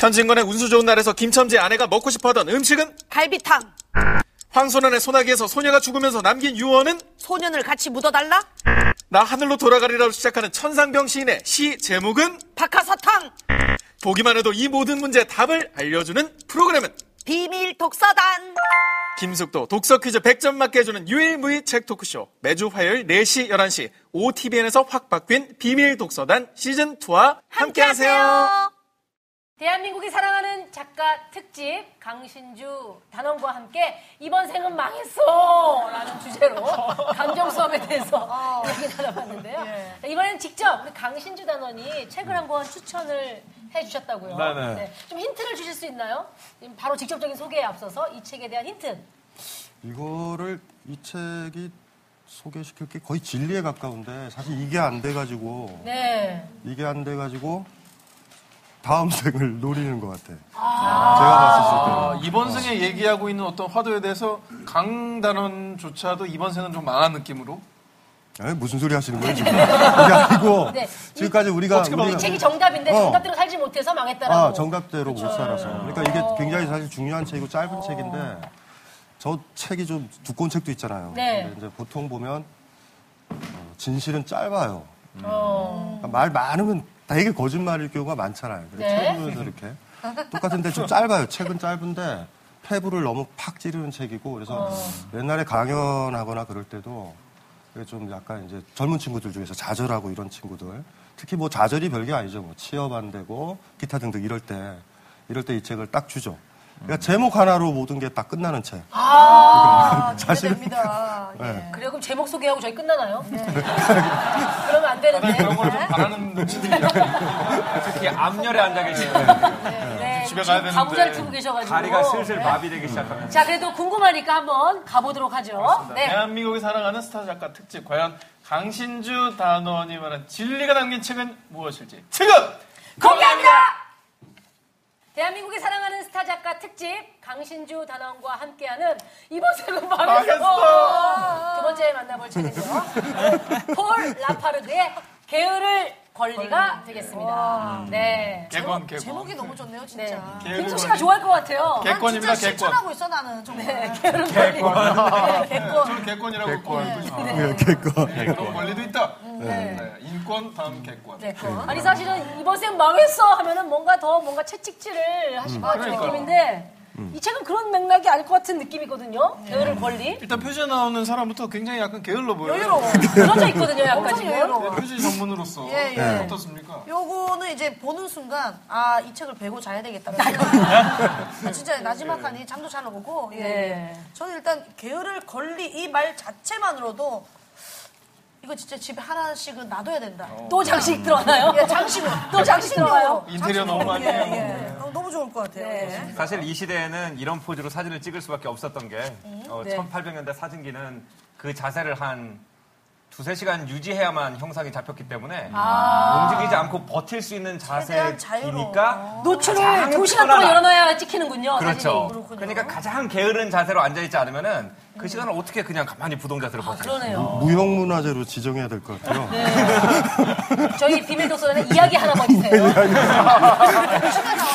현진건의 운수 좋은 날에서 김첨지 아내가 먹고 싶어하던 음식은 갈비탕. 황소년의 소나기에서 소녀가 죽으면서 남긴 유언은 소년을 같이 묻어달라. 나 하늘로 돌아가리라로 시작하는 천상병 시인의 시 제목은 박하사탕. 보기만 해도 이 모든 문제의 답을 알려주는 프로그램은 비밀 독서단. 김숙도 독서 퀴즈 100점 맞게 해주는 유일무이 책 토크쇼 매주 화요일 4시 11시 OTBN에서 확 바뀐 비밀 독서단 시즌2와 함께하세요. 대한민국이 사랑하는 작가 특집 강신주 단원과 함께 이번 생은 망했어 라는 주제로 감정 수업에 대해서 얘기 나눠봤는데요. 자, 이번에는 직접 우리 강신주 단원이 책을 한 권 추천을 해주셨다고요. 네네. 네, 좀 힌트를 주실 수 있나요? 바로 직접적인 소개에 앞서서 이 책에 대한 힌트. 이거를 이 책이 소개시킬 게 거의 진리에 가까운데 사실 이게 안 돼가지고 네. 이게 안 돼가지고 다음 생을 노리는 것 같아. 제가 봤을 때. 아, 이번 생에 얘기하고 있는 어떤 화두에 대해서 강단원조차도 이번 생은 좀 망한 느낌으로 에이, 무슨 소리 하시는 거예요 지금? 이게 아니고 네. 지금까지 우리가 어떻게 우리가 이 책이 정답인데 어. 정답대로 살지 못해서 망했다라고. 아, 정답대로 못 살아서. 그러니까 이게 굉장히 사실 중요한 책이고 짧은 책인데 저 책이 좀 두꺼운 책도 있잖아요. 네. 근데 이제 보통 보면 어, 진실은 짧아요. 어. 그러니까 말 많으면 되게 거짓말일 경우가 많잖아요. 그래서 네. 책 보면서 이렇게 똑같은데 좀 짧아요. 책은 짧은데 폐부를 너무 팍 찌르는 책이고 그래서 어. 옛날에 강연하거나 그럴 때도 이게 좀 약간 이제 젊은 친구들 중에서 좌절하고 이런 친구들 특히 뭐 좌절이 별게 아니죠. 뭐 취업 안 되고 기타 등등 이럴 때 이럴 때 이 책을 딱 주죠. 그러니까 제목 하나로 모든 게 다 끝나는 책. 아, 사실은- 기대됩니다. 예. 네. 그래요? 그럼 제목 소개하고 저희 끝나나요? 그러면 안 되는데. 그런 걸 좀 바라는 눈치들이야. 특히 앞열에 앉아 계시는 네, 집에 지금 가야 되는데. 가부좌를 트고 계셔가지고. 다리가 슬슬 마비되기 시작합니다. 자, 그래도 궁금하니까 한번 가보도록 하죠. 네. 대한민국이 사랑하는 스타 작가 특집 과연 강신주 단원이 말한 진리가 담긴 책은 무엇일지 지금 공개합니다! 대한민국이 사랑하는 스타 작가 특집 강신주 단원과 함께하는 이번 생은 망했어. 두 번째 만나볼 책은요. 폴 라파르드의 게으를 권리가 되겠습니다. 네. 개권 개권 제목이 너무 좋네요, 네. 진짜. 김숙 씨가 좋아할 것 같아요. 난 개권입니다 개권 실천하고 있어, 나는. 정말. 게으른 권리. 네, 개권. 저는 개권이라고 했고 싶어요. 네, 개권. 그런 권리도 있다 네. 인권 다음 개권 네. 아니 사실은 이번 생 망했어 하면은 뭔가 더 뭔가 채찍질을 하실 것 같은. 느낌인데 이 책은 그런 맥락이 아닐 것 같은 느낌이거든요. 게으른 권리. 일단 표지에 나오는 사람부터 굉장히 약간 게을러 보여요 여유로워. 그려져 있거든요, 약간 엄청 지금. 여유로워. 네, 표지 전문으로서 예, 예. 어떻습니까? 요거는 이제 보는 순간 아 이 책을 베고 자야 되겠다. 아, 진짜 나지막하니 잠도 잘 오고. 예. 네. 저는 일단 게으를 권리 이 말 자체만으로도 이거 진짜 집에 하나씩은 놔둬야 된다. 또 장식 들어가나요? 예, 장식으로. 또 장식 들어가요? 인테리어 너무 많이 예, 해요 예. 어, 너무 좋을 것 같아요. 네. 예. 사실 이 시대에는 이런 포즈로 사진을 찍을 수밖에 없었던 게 어, 네. 1800년대 사진기는 그 자세를 한 두세 시간 유지해야만 형상이 잡혔기 때문에 움직이지 않고 버틸 수 있는. 자세이니까 노출을 가장 두 시간 동안 열어놔야 찍히는군요. 그렇죠. 그러니까 가장 게으른 자세로 앉아있지 않으면은 그 시간을 어떻게 그냥 가만히 부동 자세로 버틸 수 그러네요. 무형문화재로 지정해야 될 것 같아요. 저희 비밀 독서는 이야기 하나 버리세요.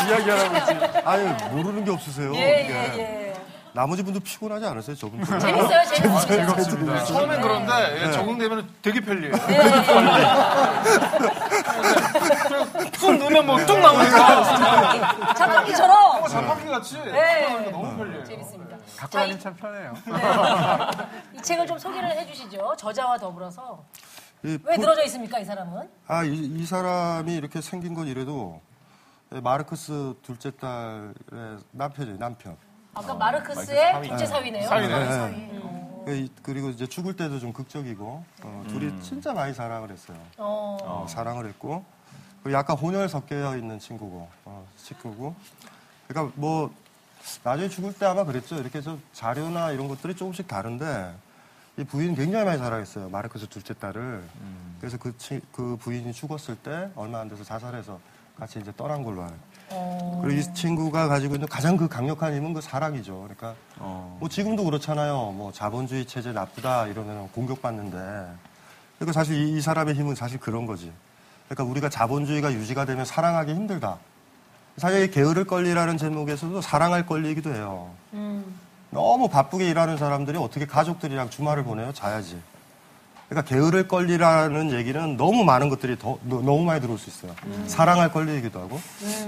이야기 하라고 아니 모르는 게 없으세요. 예. 예, 예. 나머지 분도 피곤하지 않으세요, 저분? 재밌어요, 재밌어요. 네. 처음엔 그런데 예, 적응되면 되게 편리해요 네. 손 넣으면 뭐뚝 나오니까 자판기처럼. 자판기 같이 네. 너무 편리해요 재밌습니다. 갖고 다니면 참 편해요. 이 책을 좀 소개를 해주시죠. 저자와 더불어서. 이왜 폴- 늘어져 있습니까, 이 사람은? 아, 이, 이 사람이 이렇게 생긴 건 이래도 마르크스 둘째 딸의 남편이에요, 남편. 아까 마르크스의 둘째 사위네요. 네. 그- 그리고 이제 죽을 때도 좀 극적이고 어, 둘이 진짜 많이 사랑을 했어요. 어. 어, 사랑을 했고 그리고 약간 혼혈 섞여 있는 친구고 어, 친구고 그러니까 뭐 나중에 죽을 때 아마 그랬죠. 이렇게 좀 자료나 이런 것들이 조금씩 다른데 이 부인 굉장히 많이 사랑했어요. 마르크스 둘째 딸을. 그래서 그, 치- 그 부인이 죽었을 때 얼마 안 돼서 자살해서 같이 이제 떠난 걸로 알아 요. 그리고 이 친구가 가지고 있는 가장 그 강력한 힘은 그 사랑이죠. 그러니까 뭐 지금도 그렇잖아요. 뭐 자본주의 체제 나쁘다 이러면 공격받는데 그러니까 사실 이, 이 사람의 힘은 사실 그런 거지. 그러니까 우리가 자본주의가 유지가 되면 사랑하기 힘들다. 사실 이 게으를 권리라는 제목에서도 사랑할 권리이기도 해요. 너무 바쁘게 일하는 사람들이 어떻게 가족들이랑 주말을 보내요? 자야지. 그러니까 게으를 권리라는 얘기는 너무 많은 것들이 더, 너- 너무 많이 들어올 수 있어요. 사랑할 권리이기도 하고.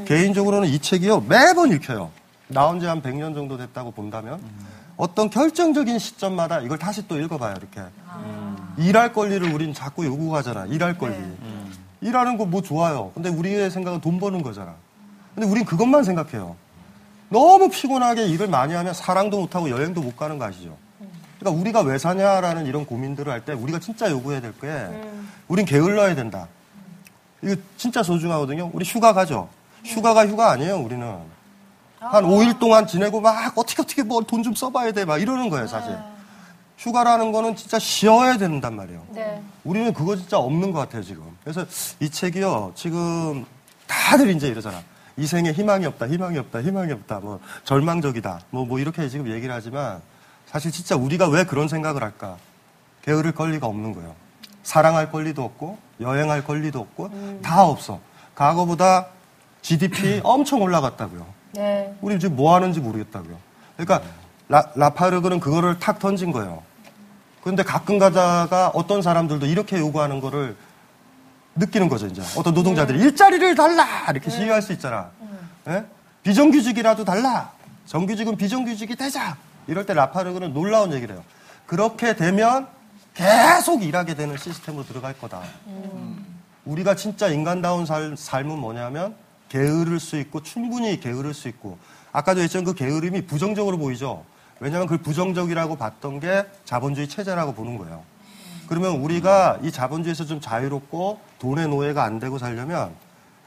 개인적으로는 이 책이요, 매번 읽혀요. 나온 지 한 100년 정도 됐다고 본다면. 어떤 결정적인 시점마다 이걸 다시 또 읽어봐요, 이렇게. 일할 권리를 우린 자꾸 요구하잖아, 일할 권리. 일하는 거 뭐 좋아요. 근데 우리의 생각은 돈 버는 거잖아. 근데 우린 그것만 생각해요. 너무 피곤하게 일을 많이 하면 사랑도 못하고 여행도 못 가는 거 아시죠? 그러니까 우리가 왜 사냐라는 이런 고민들을 할 때 우리가 진짜 요구해야 될 게, 우린 게을러야 된다. 이거 진짜 소중하거든요. 우리 휴가 가죠. 휴가가 휴가 아니에요, 우리는. 한 5일 동안 지내고 막 어떻게 어떻게 뭐 돈 좀 써봐야 돼, 막 이러는 거예요, 사실. 휴가라는 거는 진짜 쉬어야 된단 말이에요. 네. 우리는 그거 진짜 없는 것 같아요, 지금. 그래서 이 책이요, 지금 다들 이제 이러잖아. 이 생에 희망이 없다, 희망이 없다, 희망이 없다, 뭐, 절망적이다, 뭐, 뭐, 이렇게 지금 얘기를 하지만, 사실 진짜 우리가 왜 그런 생각을 할까? 게으를 권리가 없는 거예요. 사랑할 권리도 없고, 여행할 권리도 없고, 다 없어. 과거보다 GDP 엄청 올라갔다고요. 네. 우리 지금 뭐 하는지 모르겠다고요. 그러니까 라, 라파르그는 그거를 탁 던진 거예요. 그런데 가끔 가다가 어떤 사람들도 이렇게 요구하는 거를 느끼는 거죠, 이제. 어떤 노동자들이 일자리를 달라! 이렇게 시위할 수 있잖아. 예? 비정규직이라도 달라! 정규직은 비정규직이 되자! 이럴 때 라파르그는 놀라운 얘기를 해요. 그렇게 되면 계속 일하게 되는 시스템으로 들어갈 거다. 우리가 진짜 인간다운 살, 삶은 뭐냐면 게으를 수 있고 충분히 게으를 수 있고 아까도 했지만 그 게으름이 부정적으로 보이죠. 왜냐하면 그 부정적이라고 봤던 게 자본주의 체제라고 보는 거예요. 그러면 우리가 이 자본주의에서 좀 자유롭고 돈의 노예가 안 되고 살려면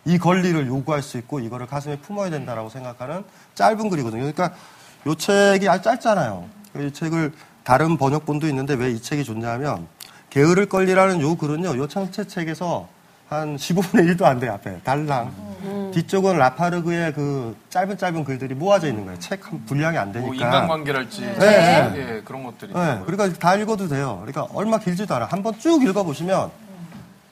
이 권리를 요구할 수 있고 이거를 가슴에 품어야 된다라고 생각하는 짧은 글이거든요. 그러니까 이 책이 아주 짧잖아요. 이 책을 다른 번역본도 있는데 왜 이 책이 좋냐면 게으를 권리라는 요 글은요. 요 전체 책에서 한 15분의 1도 안 돼요, 앞에. 달랑. 뒤쪽은 라파르그의 그 짧은 짧은 글들이 모아져 있는 거예요. 책 한 분량이 안 되니까. 뭐 인간관계랄지 네. 예, 그런 것들이. 네, 그러니까 다 읽어도 돼요. 그러니까 얼마 길지도 않아. 한번 쭉 읽어보시면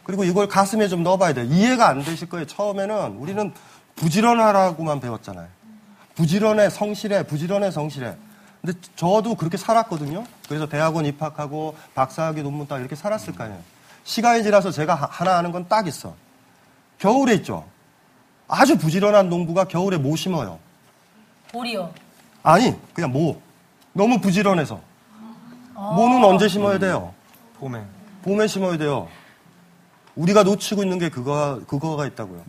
그리고 이걸 가슴에 좀 넣어봐야 돼요. 이해가 안 되실 거예요. 처음에는 우리는 부지런하라고만 배웠잖아요. 부지런해, 성실해, 부지런해, 성실해. 근데 저도 그렇게 살았거든요. 그래서 대학원 입학하고 박사학위 논문 딱 이렇게 살았을 거 아니에요. 시간이 지나서 제가 하- 하나 아는 건 딱 있어. 겨울에 있죠. 아주 부지런한 농부가 겨울에 뭐 심어요? 보리요. 아니, 그냥 뭐. 너무 부지런해서. 뭐는 언제 심어야 돼요? 봄에. 봄에 심어야 돼요. 우리가 놓치고 있는 게 그거, 그거가 있다고요.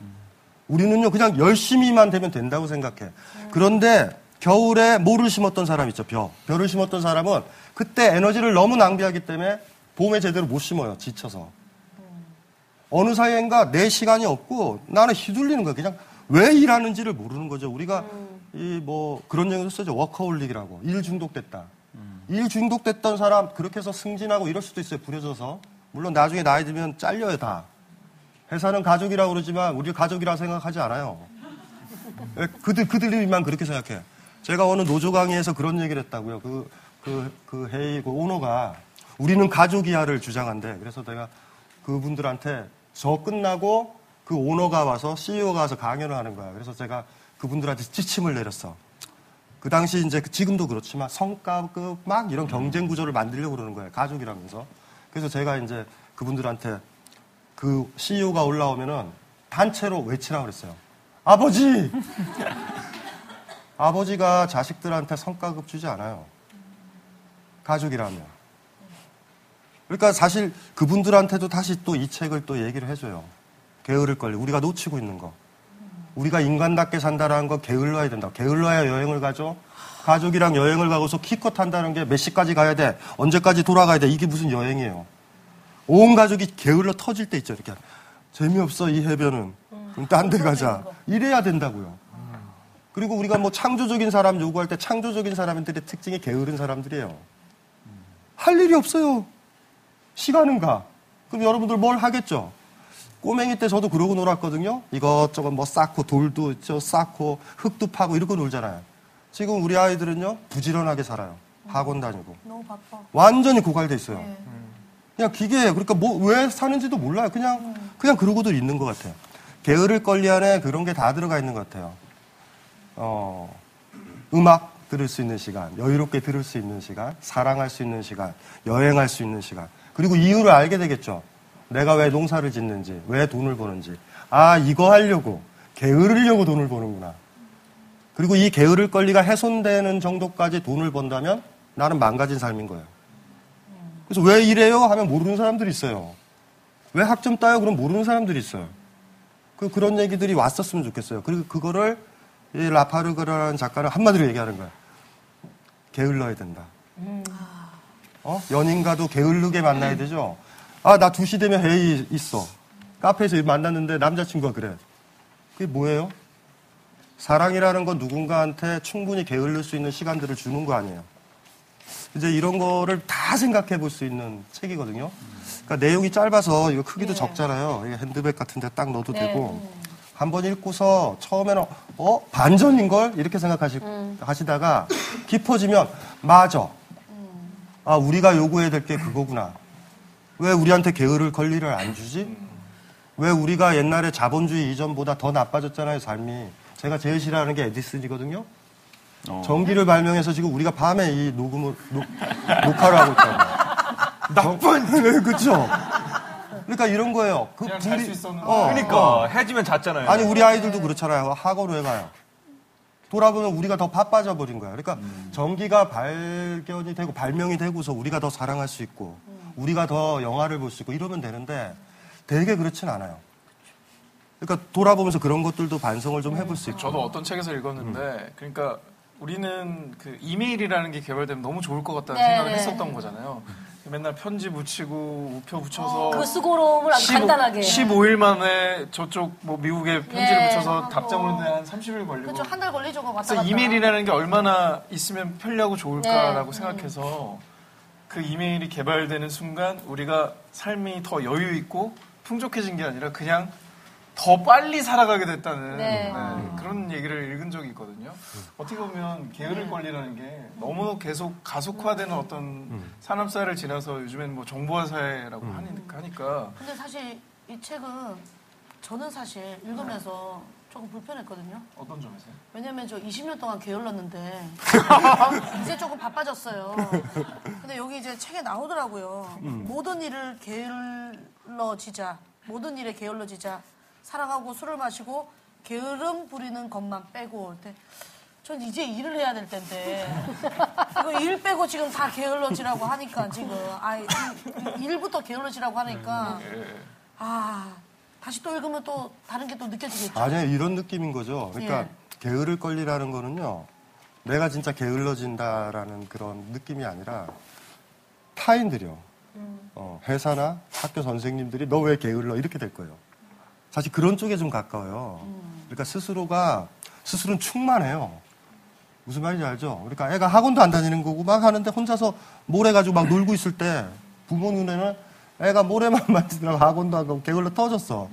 우리는요, 그냥 열심히만 되면 된다고 생각해. 그런데 겨울에 뭐를 심었던 사람 있죠, 벼. 벼를 심었던 사람은 그때 에너지를 너무 낭비하기 때문에 봄에 제대로 못 심어요, 지쳐서. 어느 사이인가 내 시간이 없고 나는 휘둘리는 거야. 그냥 왜 일하는지를 모르는 거죠. 우리가 이 뭐 그런 얘기도 쓰죠. 워커홀릭이라고. 일 중독됐다. 일 중독됐던 사람 그렇게 해서 승진하고 이럴 수도 있어요. 부려져서. 물론 나중에 나이 들면 잘려요, 다. 회사는 가족이라고 그러지만 우리 가족이라 생각하지 않아요. 예, 그들, 그들만 그렇게 생각해. 제가 어느 노조 강의에서 그런 얘기를 했다고요. 그, 그, 그 회의, 그 오너가 우리는 가족이야를 주장한대. 그래서 내가 그분들한테 저 끝나고 그 오너가 와서 CEO가 와서 강연을 하는 거야. 그래서 제가 그분들한테 지침을 내렸어. 그 당시 이제 그 지금도 그렇지만 성과급 막 이런 경쟁 구조를 만들려고 그러는 거예요. 가족이라면서. 그래서 제가 이제 그분들한테 그 CEO가 올라오면은 단체로 외치라고 그랬어요. 아버지! 아버지가 자식들한테 성과급 주지 않아요. 가족이라면. 그러니까 사실 그분들한테도 다시 또 이 책을 또 얘기를 해줘요. 게으를 권리. 우리가 놓치고 있는 거. 우리가 인간답게 산다라는 거 게을러야 된다. 게을러야 여행을 가죠. 가족이랑 여행을 가고서 키컷 한다는 게 몇 시까지 가야 돼. 언제까지 돌아가야 돼. 이게 무슨 여행이에요. 온 가족이 게을러 터질 때 있죠. 이렇게. 재미없어, 이 해변은. 그럼 딴 데 가자. 이래야 된다고요. 그리고 우리가 뭐 창조적인 사람 요구할 때 창조적인 사람들의 특징이 게으른 사람들이에요. 할 일이 없어요. 시간은 가. 그럼 여러분들 뭘 하겠죠? 꼬맹이 때 저도 그러고 놀았거든요. 이것저것 뭐 쌓고 돌도 저 쌓고 흙도 파고 이러고 놀잖아요. 지금 우리 아이들은요 부지런하게 살아요. 학원 다니고 너무 바빠. 완전히 고갈돼 있어요. 네. 그냥 기계예요. 그러니까 뭐 왜 사는지도 몰라요. 그냥 그냥 그러고들 있는 것 같아요. 게으를 권리 안에 그런 게 다 들어가 있는 것 같아요. 어, 음악 들을 수 있는 시간, 여유롭게 들을 수 있는 시간, 사랑할 수 있는 시간, 여행할 수 있는 시간. 그리고 이유를 알게 되겠죠. 내가 왜 농사를 짓는지, 왜 돈을 버는지. 아, 이거 하려고, 게으르려고 돈을 버는구나. 그리고 이 게으를 권리가 훼손되는 정도까지 돈을 번다면 나는 망가진 삶인 거예요. 그래서 왜 이래요? 하면 모르는 사람들이 있어요. 왜 학점 따요? 그럼 모르는 사람들이 있어요. 그, 그런 얘기들이 왔었으면 좋겠어요. 그리고 그거를 이 라파르그라는 작가는 한마디로 얘기하는 거예요. 게을러야 된다. 어? 연인과도 게을르게 만나야 되죠? 아, 나 2시 되면 회의 있어. 카페에서 만났는데 남자친구가 그래. 그게 뭐예요? 사랑이라는 건 누군가한테 충분히 게을릴 수 있는 시간들을 주는 거 아니에요. 이제 이런 거를 다 생각해 볼 수 있는 책이거든요. 그러니까 내용이 짧아서 이거 크기도 적잖아요. 이게 핸드백 같은 데 딱 넣어도 네. 되고. 한 번 읽고서 처음에는 어 반전인 걸 이렇게 생각하시 하시다가 깊어지면 맞아. 아 우리가 요구해야 될 게 그거구나. 왜 우리한테 게으를 권리를 안 주지? 왜 우리가 옛날에 자본주의 이전보다 더 나빠졌잖아요 삶이. 제가 제일 싫어하는 게 에디슨이거든요. 전기를 발명해서 지금 우리가 밤에 이 녹음을 녹, 녹화를 하고 있다고. 나쁜 그렇죠. 그러니까 이런 거예요. 그 그냥 잘수 있었는데. 어, 그러니까 해지면 잤잖아요. 아니 우리 아이들도 그렇잖아요. 학원 왜 가요? 돌아보면 우리가 더 바빠져 버린 거야. 그러니까 전기가 발견이 되고 발명이 되고서 우리가 더 사랑할 수 있고 우리가 더 영화를 볼 수 있고 이러면 되는데 되게 그렇진 않아요. 그러니까 돌아보면서 그런 것들도 반성을 좀 해볼 수 있고. 저도 어떤 책에서 읽었는데 그러니까 우리는 그 이메일이라는 게 개발되면 너무 좋을 것 같다는 네, 생각을 네. 했었던 거잖아요. 맨날 편지 붙이고 우표 붙여서 그 수고로움을 아주 15 간단하게. 15일 만에 저쪽 뭐 미국에 편지를 예, 붙여서 하고. 답장 오는데 한 30일 걸리고 그렇죠. 한 달 걸리죠. 그거 그래서. 이메일이라는 게 얼마나 있으면 편리하고 좋을까라고 네. 생각해서 그 이메일이 개발되는 순간 우리가 삶이 더 여유 있고 풍족해진 게 아니라 그냥 더 빨리 살아가게 됐다는 네. 네, 그런 얘기를 읽은 적이 있거든요. 어떻게 보면 게으를 네. 권리라는 게 너무 계속 가속화되는 어떤 산업사회를 지나서 요즘엔 뭐 정보화 사회라고 하니까, 하니까 근데 사실 이 책은 저는 사실 읽으면서 조금 불편했거든요. 어떤 점에서요? 왜냐면 저 20년 동안 게을렀는데 이제 조금 바빠졌어요. 근데 여기 이제 책에 나오더라고요. 모든 일을 게을러지자, 모든 일에 게을러지자, 사랑하고 술을 마시고 게으름 부리는 것만 빼고. 근데 전 이제 일을 해야 될 텐데 이거 일 빼고 지금 다 게을러지라고 하니까 지금 아 이- 이- 일부터 게을러지라고 하니까 아 다시 또 읽으면 또 다른 게 또 느껴지겠죠. 아니요, 이런 느낌인 거죠. 그러니까 예. 게으를 권리라는 거는요, 내가 진짜 게을러진다라는 그런 느낌이 아니라 타인들이요. 어, 회사나 학교 선생님들이 너 왜 게을러 이렇게 될 거예요. 사실 그런 쪽에 좀 가까워요. 그러니까 스스로가 스스로는 충만해요. 무슨 말인지 알죠? 그러니까 애가 학원도 안 다니는 거고 막 하는데 혼자서 모래 가지고 막 놀고 있을 때 부모 눈에는 애가 모래만 만지느라고 학원도 안 가고 게을러 터졌어.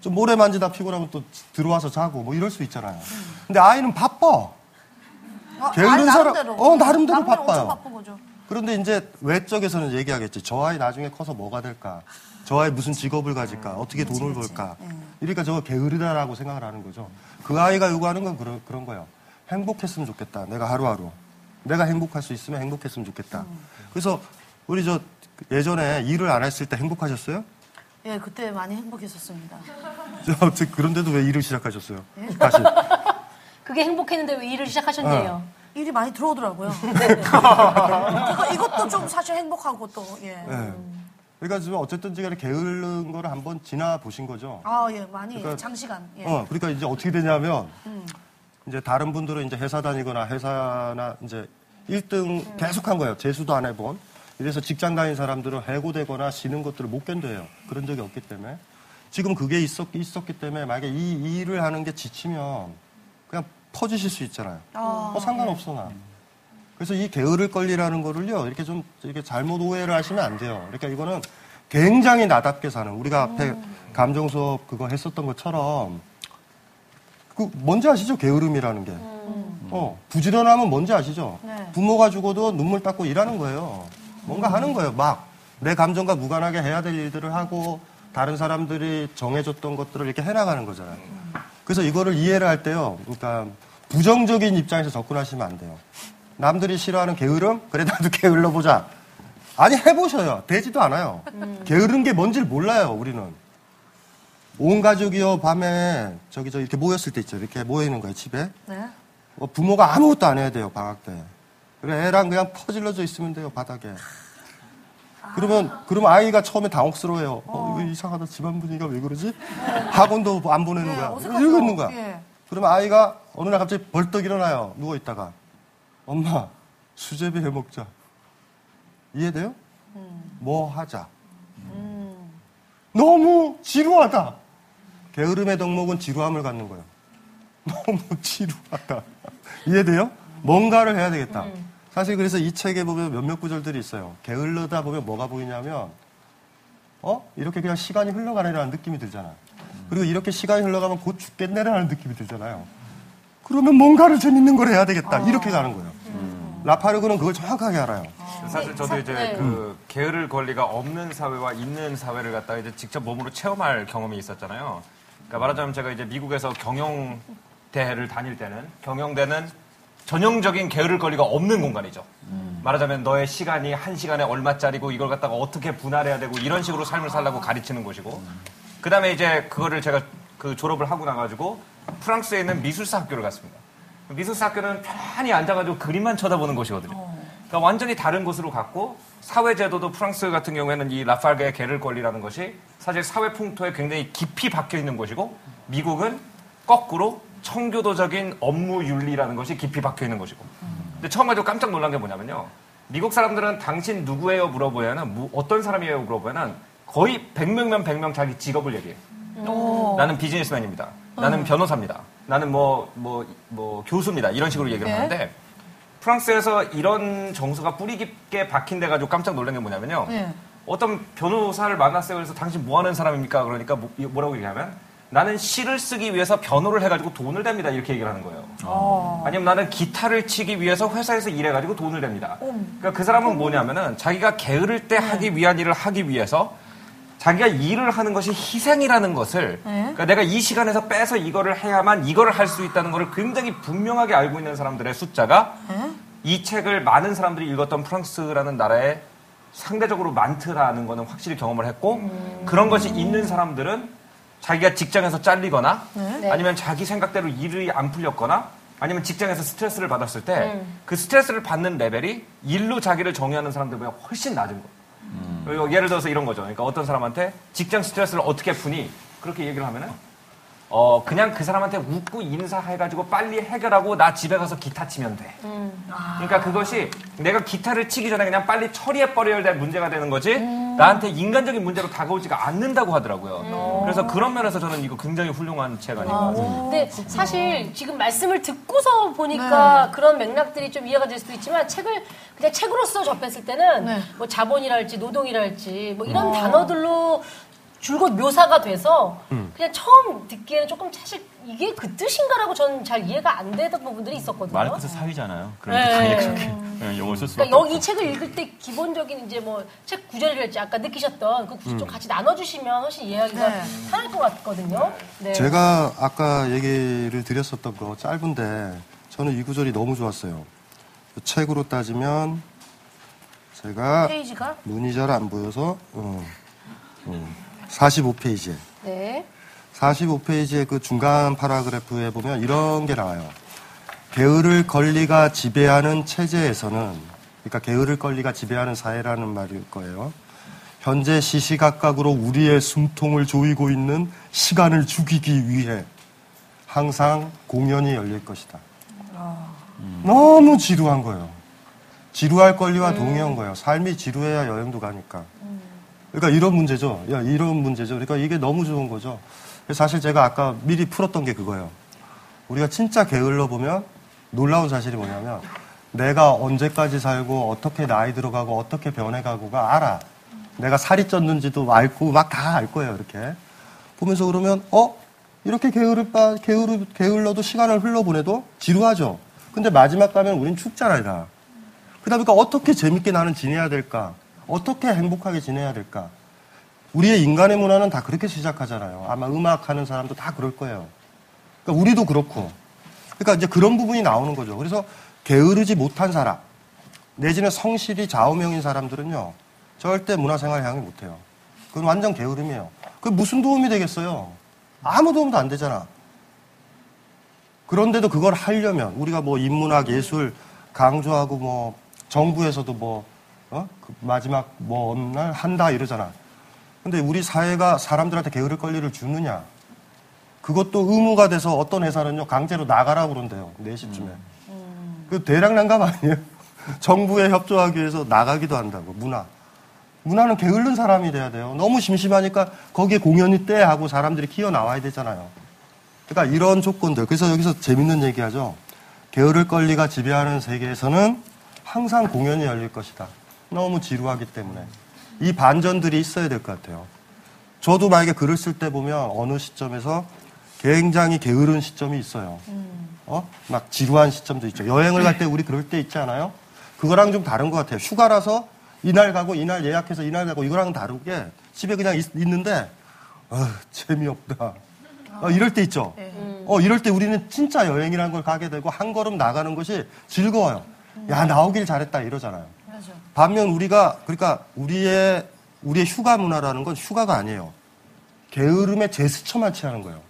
좀 모래 만지다 피곤하면 또 들어와서 자고 뭐 이럴 수 있잖아요. 근데 아이는 바빠. 어, 게으른 아니, 사람- 나름대로. 어, 나름대로 바빠요. 엄청 바쁜 거죠. 그런데 이제 외적에서는 얘기하겠지. 저 아이 나중에 커서 뭐가 될까? 저 아이 무슨 직업을 가질까? 어떻게 돈을 벌까? 이러니까 저거 게으르다라고 생각을 하는 거죠. 그 아이가 요구하는 건 그런, 그런 거예요. 행복했으면 좋겠다. 내가 하루하루. 내가 행복할 수 있으면 행복했으면 좋겠다. 그래서 우리 저 예전에 일을 안 했을 때 행복하셨어요? 예, 그때 많이 행복했었습니다. 저 어떻게 그런데도 왜 일을 시작하셨어요? 다시. 그게 행복했는데 왜 일을 시작하셨네요. 일이 많이 들어오더라고요. 이거, 이것도 좀 사실 행복하고 또, 예. 네. 그러니까 지금 어쨌든 제가 게으른 거를 한번 지나 보신 거죠. 아, 예, 많이 그러니까- 장시간. 예. 어, 그러니까 이제 어떻게 되냐면, 이제 다른 분들은 이제 회사 다니거나 회사나 이제 1등 계속 한 거예요. 재수도 안 해본. 이래서 직장 다닌 사람들은 해고되거나 쉬는 것들을 못 견뎌요. 그런 적이 없기 때문에. 지금 그게 있었, 있었기 때문에 만약에 이, 이 일을 하는 게 지치면 퍼지실 수 있잖아요. 아, 어, 상관없어, 나. 그래서 이 게으를 권리라는 거를요, 이렇게 좀, 이렇게 잘못 오해를 하시면 안 돼요. 그러니까 이거는 굉장히 나답게 사는, 우리가 앞에 감정 수업 그거 했었던 것처럼, 그, 뭔지 아시죠? 게으름이라는 게. 어, 부지런하면 뭔지 아시죠? 네. 부모가 죽어도 눈물 닦고 일하는 거예요. 뭔가 하는 거예요. 막, 내 감정과 무관하게 해야 될 일들을 하고, 다른 사람들이 정해줬던 것들을 이렇게 해나가는 거잖아요. 그래서 이거를 이해를 할 때요, 그러니까 부정적인 입장에서 접근하시면 안 돼요. 남들이 싫어하는 게으름? 그래, 나도 게을러 보자. 아니, 해보셔요. 되지도 않아요. 게으른 게 뭔지를 몰라요, 우리는. 온 가족이요, 밤에, 저기, 저, 이렇게 모였을 때 있죠. 이렇게 모여있는 거예요, 집에. 네. 어, 부모가 아무것도 안 해야 돼요, 방학 때. 그래, 애랑 그냥 퍼질러져 있으면 돼요, 바닥에. 그러면, 그러면 아이가 처음에 당혹스러워해요. 어, 이거 이상하다. 집안 분위기가 왜 그러지? 학원도 안 보내는 네, 거야. 어색하죠. 이러고 있는 거야. 예. 그러면 아이가 어느 날 갑자기 벌떡 일어나요. 누워 있다가. 엄마, 수제비 해 먹자. 이해돼요? 뭐 하자. 너무 지루하다. 게으름의 덕목은 지루함을 갖는 거예요. 너무 지루하다. 이해돼요? 뭔가를 해야 되겠다. 사실 그래서 이 책에 보면 몇몇 구절들이 있어요. 게을르다 보면 뭐가 보이냐면, 어? 이렇게 그냥 시간이 흘러가네라는 느낌이 들잖아. 그리고 이렇게 시간이 흘러가면 곧 죽겠네라는 느낌이 들잖아요. 그러면 뭔가를 재밌는 걸 해야 되겠다. 이렇게 가는 거예요. 라파르그는 그걸 정확하게 알아요. 사실 저도 이제 네. 그 게으를 권리가 없는 사회와 있는 사회를 갖다가 이제 직접 몸으로 체험할 경험이 있었잖아요. 그러니까 말하자면 제가 이제 미국에서 경영 대회를 다닐 때는 경영대는 전형적인 게으를 권리가 없는 공간이죠. 말하자면 너의 시간이 한 시간에 얼마짜리고 이걸 갖다가 어떻게 분할해야 되고 이런 식으로 삶을 살라고 가르치는 곳이고 그 다음에 이제 그거를 제가 그 졸업을 하고 나가지고 프랑스에 있는 미술사 학교를 갔습니다. 미술사 학교는 편히 앉아가지고 그림만 쳐다보는 곳이거든요. 그러니까 완전히 다른 곳으로 갔고 사회제도도 프랑스 같은 경우에는 이 라팔게의 게를 권리라는 것이 사실 사회 풍토에 굉장히 깊이 박혀 있는 곳이고 미국은 거꾸로 청교도적인 업무 윤리라는 것이 깊이 박혀 있는 것이고. 근데 처음 가지고 깜짝 놀란 게 뭐냐면요. 미국 사람들은 당신 누구예요 물어보면은 무- 어떤 사람이에요 물어보면은 거의 100명면 100명 자기 직업을 얘기해요. 나는 비즈니스맨입니다. 나는 변호사입니다. 나는 뭐, 뭐, 뭐, 교수입니다. 이런 식으로 얘기를 네. 하는데, 프랑스에서 이런 정서가 뿌리 깊게 박힌 데 가지고 깜짝 놀란 게 뭐냐면요. 네. 어떤 변호사를 만났어요. 그래서 당신 뭐 하는 사람입니까? 그러니까 뭐, 뭐라고 얘기하면, 나는 시를 쓰기 위해서 변호를 해가지고 돈을 댑니다. 이렇게 얘기를 하는 거예요. 어. 아니면 나는 기타를 치기 위해서 회사에서 일해가지고 돈을 냅니다. 그러니까 그 사람은 뭐냐면은 자기가 게으를 때 하기 위한 일을 하기 위해서 자기가 일을 하는 것이 희생이라는 것을 그러니까 내가 이 시간에서 빼서 이거를 해야만 이거를 할 수 있다는 것을 굉장히 분명하게 알고 있는 사람들의 숫자가 이 책을 많은 사람들이 읽었던 프랑스라는 나라에 상대적으로 많더라는 거는 확실히 경험을 했고 그런 것이 있는 사람들은 자기가 직장에서 잘리거나 네. 아니면 자기 생각대로 일이 안 풀렸거나 아니면 직장에서 스트레스를 받았을 때 그 스트레스를 받는 레벨이 일로 자기를 정의하는 사람들보다 훨씬 낮은 거예요. 그리고 예를 들어서 이런 거죠. 그러니까 어떤 사람한테 직장 스트레스를 어떻게 푸니? 그렇게 얘기를 하면은 어 그냥 그 사람한테 웃고 인사해가지고 빨리 해결하고 나 집에 가서 기타 치면 돼. 그러니까 그것이 내가 기타를 치기 전에 그냥 빨리 처리해 버려야 될 문제가 되는 거지 나한테 인간적인 문제로 다가오지가 않는다고 하더라고요. 그래서 그런 면에서 저는 이거 굉장히 훌륭한 책 아닌가. 근데 사실 지금 말씀을 듣고서 보니까 네. 그런 맥락들이 좀 이해가 될 수도 있지만 책을 그냥 책으로서 접했을 때는 네. 뭐 자본이랄지 노동이랄지 뭐 이런 단어들로 줄곧 묘사가 돼서 그냥 처음 듣기에는 조금 사실 이게 그 뜻인가라고 저는 잘 이해가 안 되던 부분들이 있었거든요. 마르크스 사위잖아요. 그러니까 네. 당연히 그렇게 네, 용어를 쓸 수밖에 그러니까 여기 이. 책을 읽을 때 기본적인 이제 뭐 책 구절이랄지 아까 느끼셨던 그 구절 좀 같이 나눠주시면 훨씬 이해하기가 네. 편할 것 같거든요. 네. 제가 아까 얘기를 드렸었던 거 짧은데 저는 이 구절이 너무 좋았어요. 책으로 따지면 제가 페이지가 눈이 잘 안 보여서 어, 45페이지에 네. 45페이지의 그 중간 파라그래프에 보면 이런 게 나와요. 게으를 권리가 지배하는 체제에서는, 그러니까 게으를 권리가 지배하는 사회라는 말일 거예요. 현재 시시각각으로 우리의 숨통을 조이고 있는 시간을 죽이기 위해 항상 공연이 열릴 것이다. 너무 지루한 거예요. 지루할 권리와 동의한 거예요. 삶이 지루해야 여행도 가니까. 그러니까 이런 문제죠. 야, 이런 문제죠. 그러니까 이게 너무 좋은 거죠. 사실 제가 아까 미리 풀었던 게 그거예요. 우리가 진짜 게을러 보면 놀라운 사실이 뭐냐면 내가 언제까지 살고 어떻게 나이 들어가고 어떻게 변해가고가 알아. 내가 살이 쪘는지도 알고 막 다 알 거예요. 이렇게 보면서 그러면 어 이렇게 게으를 빠 게으르 게을러도 시간을 흘러보내도 지루하죠. 근데 마지막 가면 우린 죽잖아요. 다. 그다음에 그러니까 어떻게 재밌게 나는 지내야 될까? 어떻게 행복하게 지내야 될까? 우리의 인간의 문화는 다 그렇게 시작하잖아요. 아마 음악 하는 사람도 다 그럴 거예요. 그러니까 우리도 그렇고. 그러니까 이제 그런 부분이 나오는 거죠. 그래서 게으르지 못한 사람, 내지는 성실히 좌우명인 사람들은요, 절대 문화생활 향이 못해요. 그건 완전 게으름이에요. 그 무슨 도움이 되겠어요? 아무 도움도 안 되잖아. 그런데도 그걸 하려면 우리가 뭐 인문학, 예술 강조하고 뭐 정부에서도 뭐 어? 그 마지막 뭐 어느 날 한다 이러잖아. 근데 우리 사회가 사람들한테 게으를 권리를 주느냐? 그것도 의무가 돼서 어떤 회사는요 강제로 나가라고 그런대요. 4시쯤에. 그 대량 난감 아니에요? 정부에 협조하기 위해서 나가기도 한다고 문화. 문화는 게으른 사람이 돼야 돼요. 너무 심심하니까 거기에 공연이 때 하고 사람들이 기어 나와야 되잖아요. 그러니까 이런 조건들. 그래서 여기서 재밌는 얘기하죠. 게으를 권리가 지배하는 세계에서는 항상 공연이 열릴 것이다. 너무 지루하기 때문에. 이 반전들이 있어야 될 것 같아요. 저도 만약에 글을 쓸 때 보면 어느 시점에서 굉장히 게으른 시점이 있어요. 어? 막 지루한 시점도 있죠. 여행을 갈 때 우리 그럴 때 있지 않아요? 그거랑 좀 다른 것 같아요. 휴가라서 이날 가고 이날 예약해서 이날 가고 이거랑은 다르게 집에 그냥 있, 는데 어, 재미없다. 어, 이럴 때 있죠. 어, 이럴 때 우리는 진짜 여행이라는 걸 가게 되고 한 걸음 나가는 것이 즐거워요. 야, 나오길 잘했다 이러잖아요. 반면 우리가 그러니까 우리의 우리의 휴가 문화라는 건 휴가가 아니에요. 게으름의 제스처만 취하는 거예요.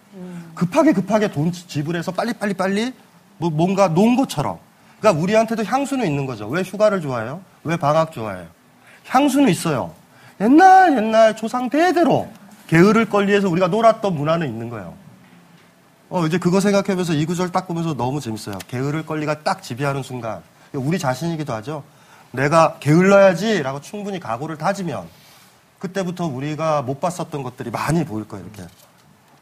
급하게 급하게 돈 지- 지불해서 빨리 빨리 빨리 뭐 뭔가 논 것처럼. 그러니까 우리한테도 향수는 있는 거죠. 왜 휴가를 좋아해요? 왜 방학 좋아해요? 향수는 있어요. 옛날 옛날 조상 대대로 게으를 권리에서 우리가 놀았던 문화는 있는 거예요. 어 이제 그거 생각해보면서 이 구절 딱 보면서 너무 재밌어요. 게으를 권리가 딱 지배하는 순간 우리 자신이기도 하죠. 내가 게을러야지라고 충분히 각오를 다지면 그때부터 우리가 못 봤었던 것들이 많이 보일 거예요. 이렇게.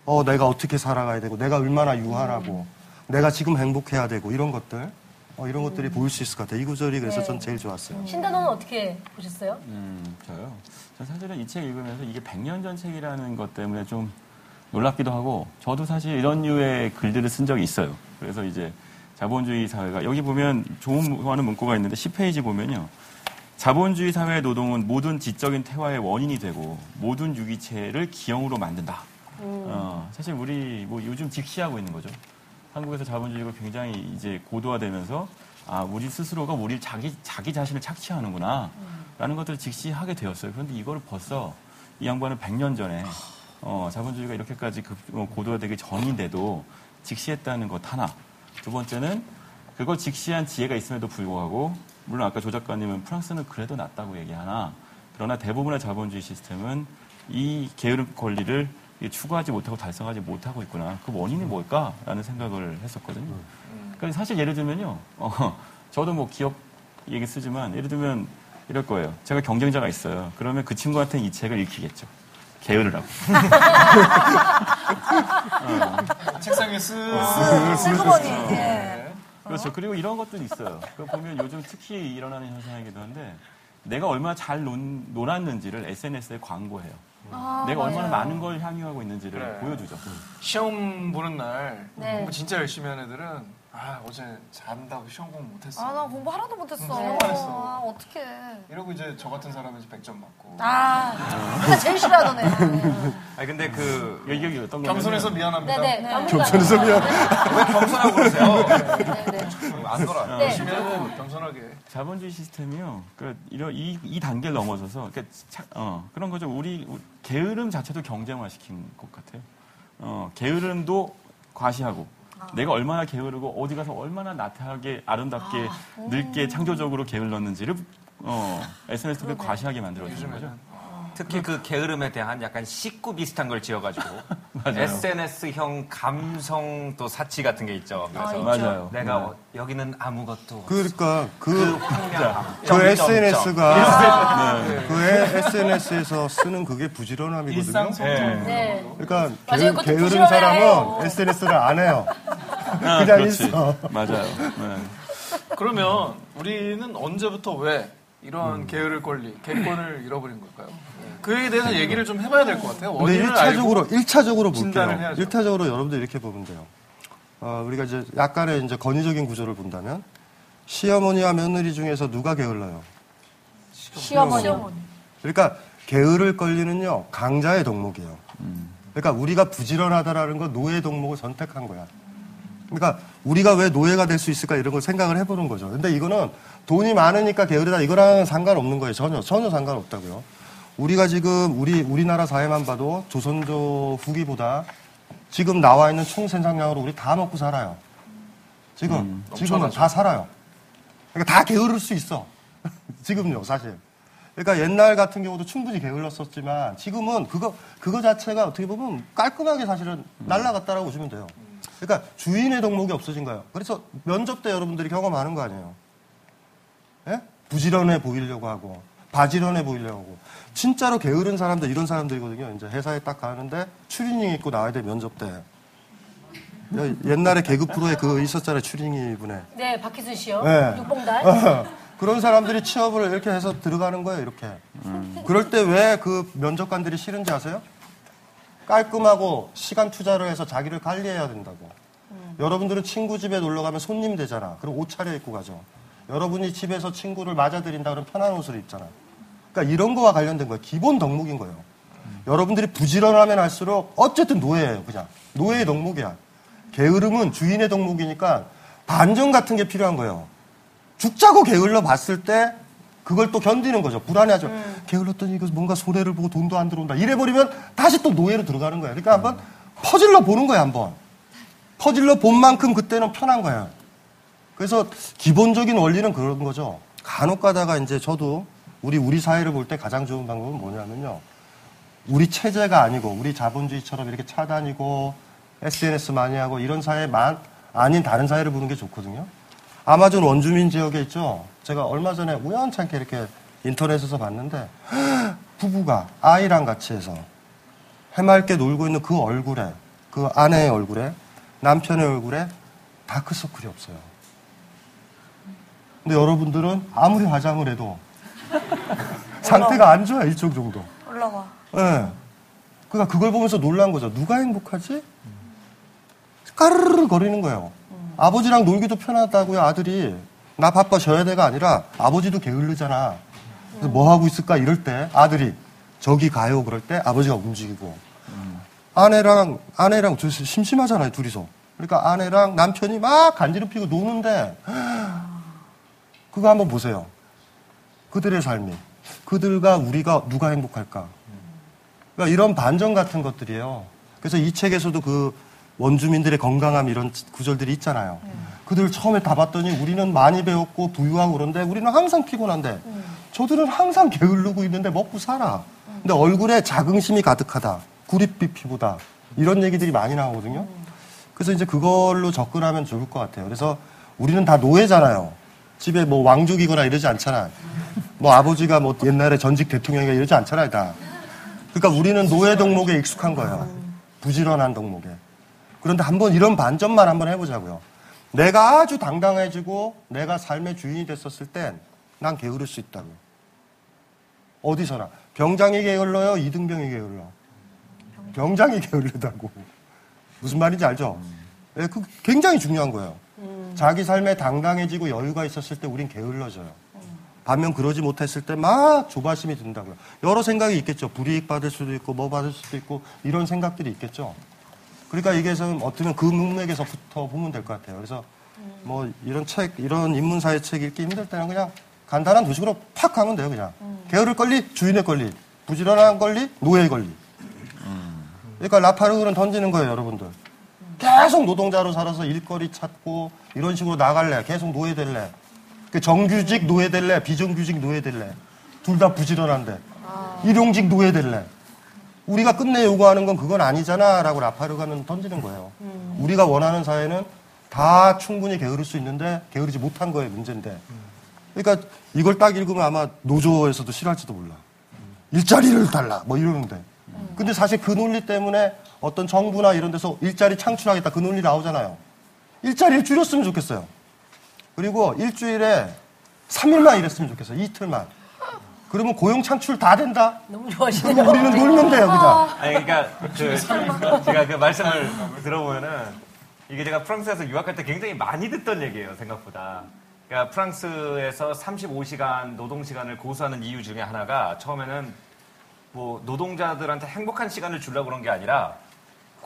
어 내가 어떻게 살아가야 되고 내가 얼마나 유한하고 내가 지금 행복해야 되고 이런 것들 어, 이런 것들이 보일 수 있을 것 같아요. 이 구절이 그래서 전 제일 좋았어요. 신단호는 어떻게 보셨어요? 음, 저요. 저 사실은 이 책 읽으면서 이게 100년 전 책이라는 것 때문에 좀 놀랍기도 하고 저도 사실 이런 류의 글들을 쓴 적이 있어요. 그래서 이제 자본주의 사회가 여기 보면 좋아하는 문구가 있는데 10페이지 보면요. 자본주의 사회의 노동은 모든 지적인 태화의 원인이 되고 모든 유기체를 기형으로 만든다. 어, 사실 우리 뭐 요즘 직시하고 있는 거죠. 한국에서 자본주의가 굉장히 이제 고도화되면서 아 우리 스스로가 우리 자기 자기 자신을 착취하는구나 라는 것들을 직시하게 되었어요. 그런데 이거를 벌써 이 양반은 100년 전에 어, 자본주의가 이렇게까지 급- 어, 고도화되기 전인데도 직시했다는 것 하나. 두 번째는 그걸 직시한 지혜가 있음에도 불구하고 물론 아까 조 작가님은 프랑스는 그래도 낫다고 얘기하나 그러나 대부분의 자본주의 시스템은 이 게으름 권리를 추구하지 못하고 달성하지 못하고 있구나. 그 원인이 뭘까라는 생각을 했었거든요. 그러니까 사실 예를 들면요. 어, 저도 뭐 기업 얘기 쓰지만 예를 들면 이럴 거예요. 제가 경쟁자가 있어요. 그러면 그 친구한테는 이 책을 읽히겠죠. 게으르라고. 책상에 쓱 슬그머니. 예. 그렇죠. 그리고 이런 것도 있어요. 그 보면 요즘 특히 일어나는 현상이기도 한데 내가 얼마나 잘 논, 놀았는지를 SNS에 광고해요. 내가 얼마나 많은 걸 향유하고 있는지를 그래. 보여주죠. 시험 보는 날 네. 공부 진짜 열심히 하는 애들은 아 어제 잔다고 시험 공부 못했어. 아, 나 공부 하나도 못했어. 응, 잘했어. 아, 어떡해. 이러고 이제 저 같은 사람은 이제 100점 맞고. 아, 나 제일 싫어하던 애. 아니 근데 그 여기 여기 어떤 거냐면 겸손해서 미안합니다. 네네. 겸손해서 미안. 왜 겸손하고 그러세요? 네네. 안 돌아. 네. 열심히 하고 겸손하게. 자본주의 시스템이요. 그 이런 이, 이 단계를 넘어서서 그러니까 차- 어, 그런 거죠. 우리 우리 게으름 자체도 경쟁화 시킨 것 같아요. 어, 게으름도 과시하고 내가 얼마나 게으르고 어디 가서 얼마나 나태하게 아름답게 늙게 창조적으로 게을렀는지를 어, SNS 통해 과시하게 만들어주는. 거죠. 특히 그 게으름에 대한 약간 식구 비슷한 걸 지어가지고. SNS형 감성 또 사치 같은 게 있죠. 그래서 맞아요. 내가 네. 어, 여기는 아무것도 그러니까 그 그, 황량함. 그 점점점. SNS가 그 SNS에서 쓰는 그게 부지런함이거든요. 일상소통. 네. 그러니까 맞아요. 게, 그것도 게으른 부지런해야 사람은 해요. SNS를 안 해요. 아, 그냥 그렇지. 있어. 맞아요. 네. 그러면 우리는 언제부터 왜 음. 이런 게으를 권리, 객권을 잃어버린 걸까요? 그에 대해서 얘기를 좀 해봐야 될 것 같아요. 근데 원인을 1차적으로, 알고 1차적으로 진단을 볼게요. 해야죠. 1차적으로 여러분들 이렇게 보면 돼요. 어, 우리가 이제 약간의 이제 권위적인 구조를 본다면 시어머니와 며느리 중에서 누가 게을러요? 시어머니. 그러니까 게으를 권리는요 강자의 덕목이에요. 그러니까 우리가 부지런하다라는 건 노예 덕목을 선택한 거야. 그러니까 우리가 왜 노예가 될 수 있을까 이런 걸 생각을 해보는 거죠. 근데 이거는 돈이 많으니까 게으르다 이거랑 상관없는 거예요. 전혀 전혀 상관없다고요. 우리가 지금 우리 우리나라 사회만 봐도 조선조 후기보다 지금 나와 있는 총 생산량으로 우리 다 먹고 살아요. 지금 지금은 다 살아요. 그러니까 다 게으를 수 있어. 지금요, 사실. 그러니까 옛날 같은 경우도 충분히 게을렀었지만 지금은 그거 그거 자체가 어떻게 보면 깔끔하게 사실은 날라갔다라고 보시면 돼요. 그러니까 주인의 덕목이 없어진 거예요. 그래서 면접 때 여러분들이 경험하는 거 아니에요. 예? 부지런해 보이려고 하고 바지런해 보이려고 하고 진짜로 게으른 사람들 이런 사람들이거든요. 이제 회사에 딱 가는데 추리닝 입고 나와야 돼 면접 때. 여- 옛날에 개그 프로에 그 있었잖아요 추리닝 분에. 네, 박희순 씨요. 네. 육봉단. 그런 사람들이 취업을 이렇게 해서 들어가는 거예요, 이렇게. 그럴 때 왜 그 면접관들이 싫은지 아세요? 깔끔하고 시간 투자를 해서 자기를 관리해야 된다고. 여러분들은 친구 집에 놀러 가면 손님 되잖아. 그럼 옷 차려 입고 가죠. 여러분이 집에서 친구를 맞아들인다 그러면 편한 옷을 입잖아. 그러니까 이런 거와 관련된 거예요. 기본 덕목인 거예요. 여러분들이 부지런하면 할수록 어쨌든 노예예요, 그냥. 노예의 덕목이야. 게으름은 주인의 덕목이니까 반전 같은 게 필요한 거예요. 죽자고 게을러 봤을 때 그걸 또 견디는 거죠. 불안해하죠. 게을렀더니 이거 뭔가 손해를 보고 돈도 안 들어온다. 이래버리면 다시 또 노예로 들어가는 거예요. 그러니까 한번 퍼질러 보는 거예요, 한번. 퍼질러 본 만큼 그때는 편한 거예요. 그래서 기본적인 원리는 그런 거죠. 간혹 가다가 이제 저도 우리 우리 사회를 볼 때 가장 좋은 방법은 뭐냐면요. 우리 체제가 아니고 우리 자본주의처럼 이렇게 차다니고 SNS 많이 하고 이런 사회만 아닌 다른 사회를 보는 게 좋거든요. 아마존 원주민 지역에 있죠. 제가 얼마 전에 우연찮게 이렇게 인터넷에서 봤는데 부부가 아이랑 같이 해서 해맑게 놀고 있는 그 얼굴에 그 아내의 얼굴에 남편의 얼굴에 다크서클이 없어요. 근데 여러분들은 아무리 화장을 해도 상태가 안 좋아요. 일정 정도. 올라와. 예. 그러니까 그걸 보면서 놀란 거죠. 누가 행복하지? 까르르 거리는 거예요. 아버지랑 놀기도 편하다고요, 아들이. 나 바빠 쉬어야 돼가 아니라 아버지도 게을르잖아. 그래서 뭐 하고 있을까 이럴 때 아들이 저기 가요 그럴 때 아버지가 움직이고 아내랑 아내랑 저 심심하잖아요, 둘이서. 그러니까 아내랑 남편이 막 간지럽히고 노는데 그거 한번 보세요. 그들의 삶이. 그들과 우리가 누가 행복할까? 그러니까 이런 반전 같은 것들이에요. 그래서 이 책에서도 그 원주민들의 건강함 이런 구절들이 있잖아요. 그들 처음에 다 봤더니 우리는 많이 배웠고 부유하고 그런데 우리는 항상 피곤한데 저들은 항상 게을르고 있는데 먹고 살아. 근데 얼굴에 자긍심이 가득하다. 구릿빛 피부다. 이런 얘기들이 많이 나오거든요. 그래서 이제 그걸로 접근하면 좋을 것 같아요. 그래서 우리는 다 노예잖아요. 집에 뭐 왕족이거나 이러지 않잖아. 뭐 아버지가 뭐 옛날에 전직 대통령이가 이러지 않잖아요, 다. 그러니까 우리는 노예 덕목에 익숙한 거예요. 부지런한 덕목에. 그런데 한번 이런 반전만 한번 해보자고요. 내가 아주 당당해지고 내가 삶의 주인이 됐었을 땐 난 게으를 수 있다고. 어디서나. 병장이 게을러요? 이등병이 게을러? 병장이 게을르다고. 무슨 말인지 알죠? 예, 그 굉장히 중요한 거예요. 자기 삶에 당당해지고 여유가 있었을 때 우린 게을러져요. 반면 그러지 못했을 때 막 조바심이 든다고요. 여러 생각이 있겠죠. 불이익 받을 수도 있고 뭐 받을 수도 있고 이런 생각들이 있겠죠. 그러니까 이게 좀 어쩌면 그 문맥에서부터 보면 될 것 같아요. 그래서 뭐 이런 책, 이런 인문사회 책 읽기 힘들 때는 그냥 간단한 두 식으로 팍 하면 돼요, 그냥. 게으를 권리, 주인의 권리. 부지런한 권리, 노예의 권리. 그러니까 라파르는 던지는 거예요, 여러분들. 계속 노동자로 살아서 일거리 찾고 이런 식으로 나갈래. 계속 노예 될래. 그 정규직 노예 될래. 비정규직 노예 될래. 둘 다 부지런한데. 일용직 노예 될래. 우리가 끝내 요구하는 건 그건 아니잖아. 라고 라파르가는 던지는 거예요. 우리가 원하는 사회는 다 충분히 게으를 수 있는데 게으르지 못한 거에 문제인데. 그러니까 이걸 딱 읽으면 아마 노조에서도 싫어할지도 몰라. 일자리를 달라. 뭐 이러는데. 근데 사실 그 논리 때문에 어떤 정부나 이런 데서 일자리 창출하겠다 그 논리 나오잖아요. 일자리를 줄였으면 좋겠어요. 그리고 일주일에 3일만 일했으면 좋겠어요. 이틀만. 그러면 고용 창출 다 된다? 너무 좋아하시네요. 그럼 우리는 놀면 돼요, 그냥. 아니 그러니까 그 제가 그 말씀을 들어보면은 이게 제가 프랑스에서 유학할 때 굉장히 많이 듣던 얘기예요 생각보다. 그러니까 프랑스에서 35시간 노동 시간을 고수하는 이유 중에 하나가 처음에는 뭐 노동자들한테 행복한 시간을 주려고 그런 게 아니라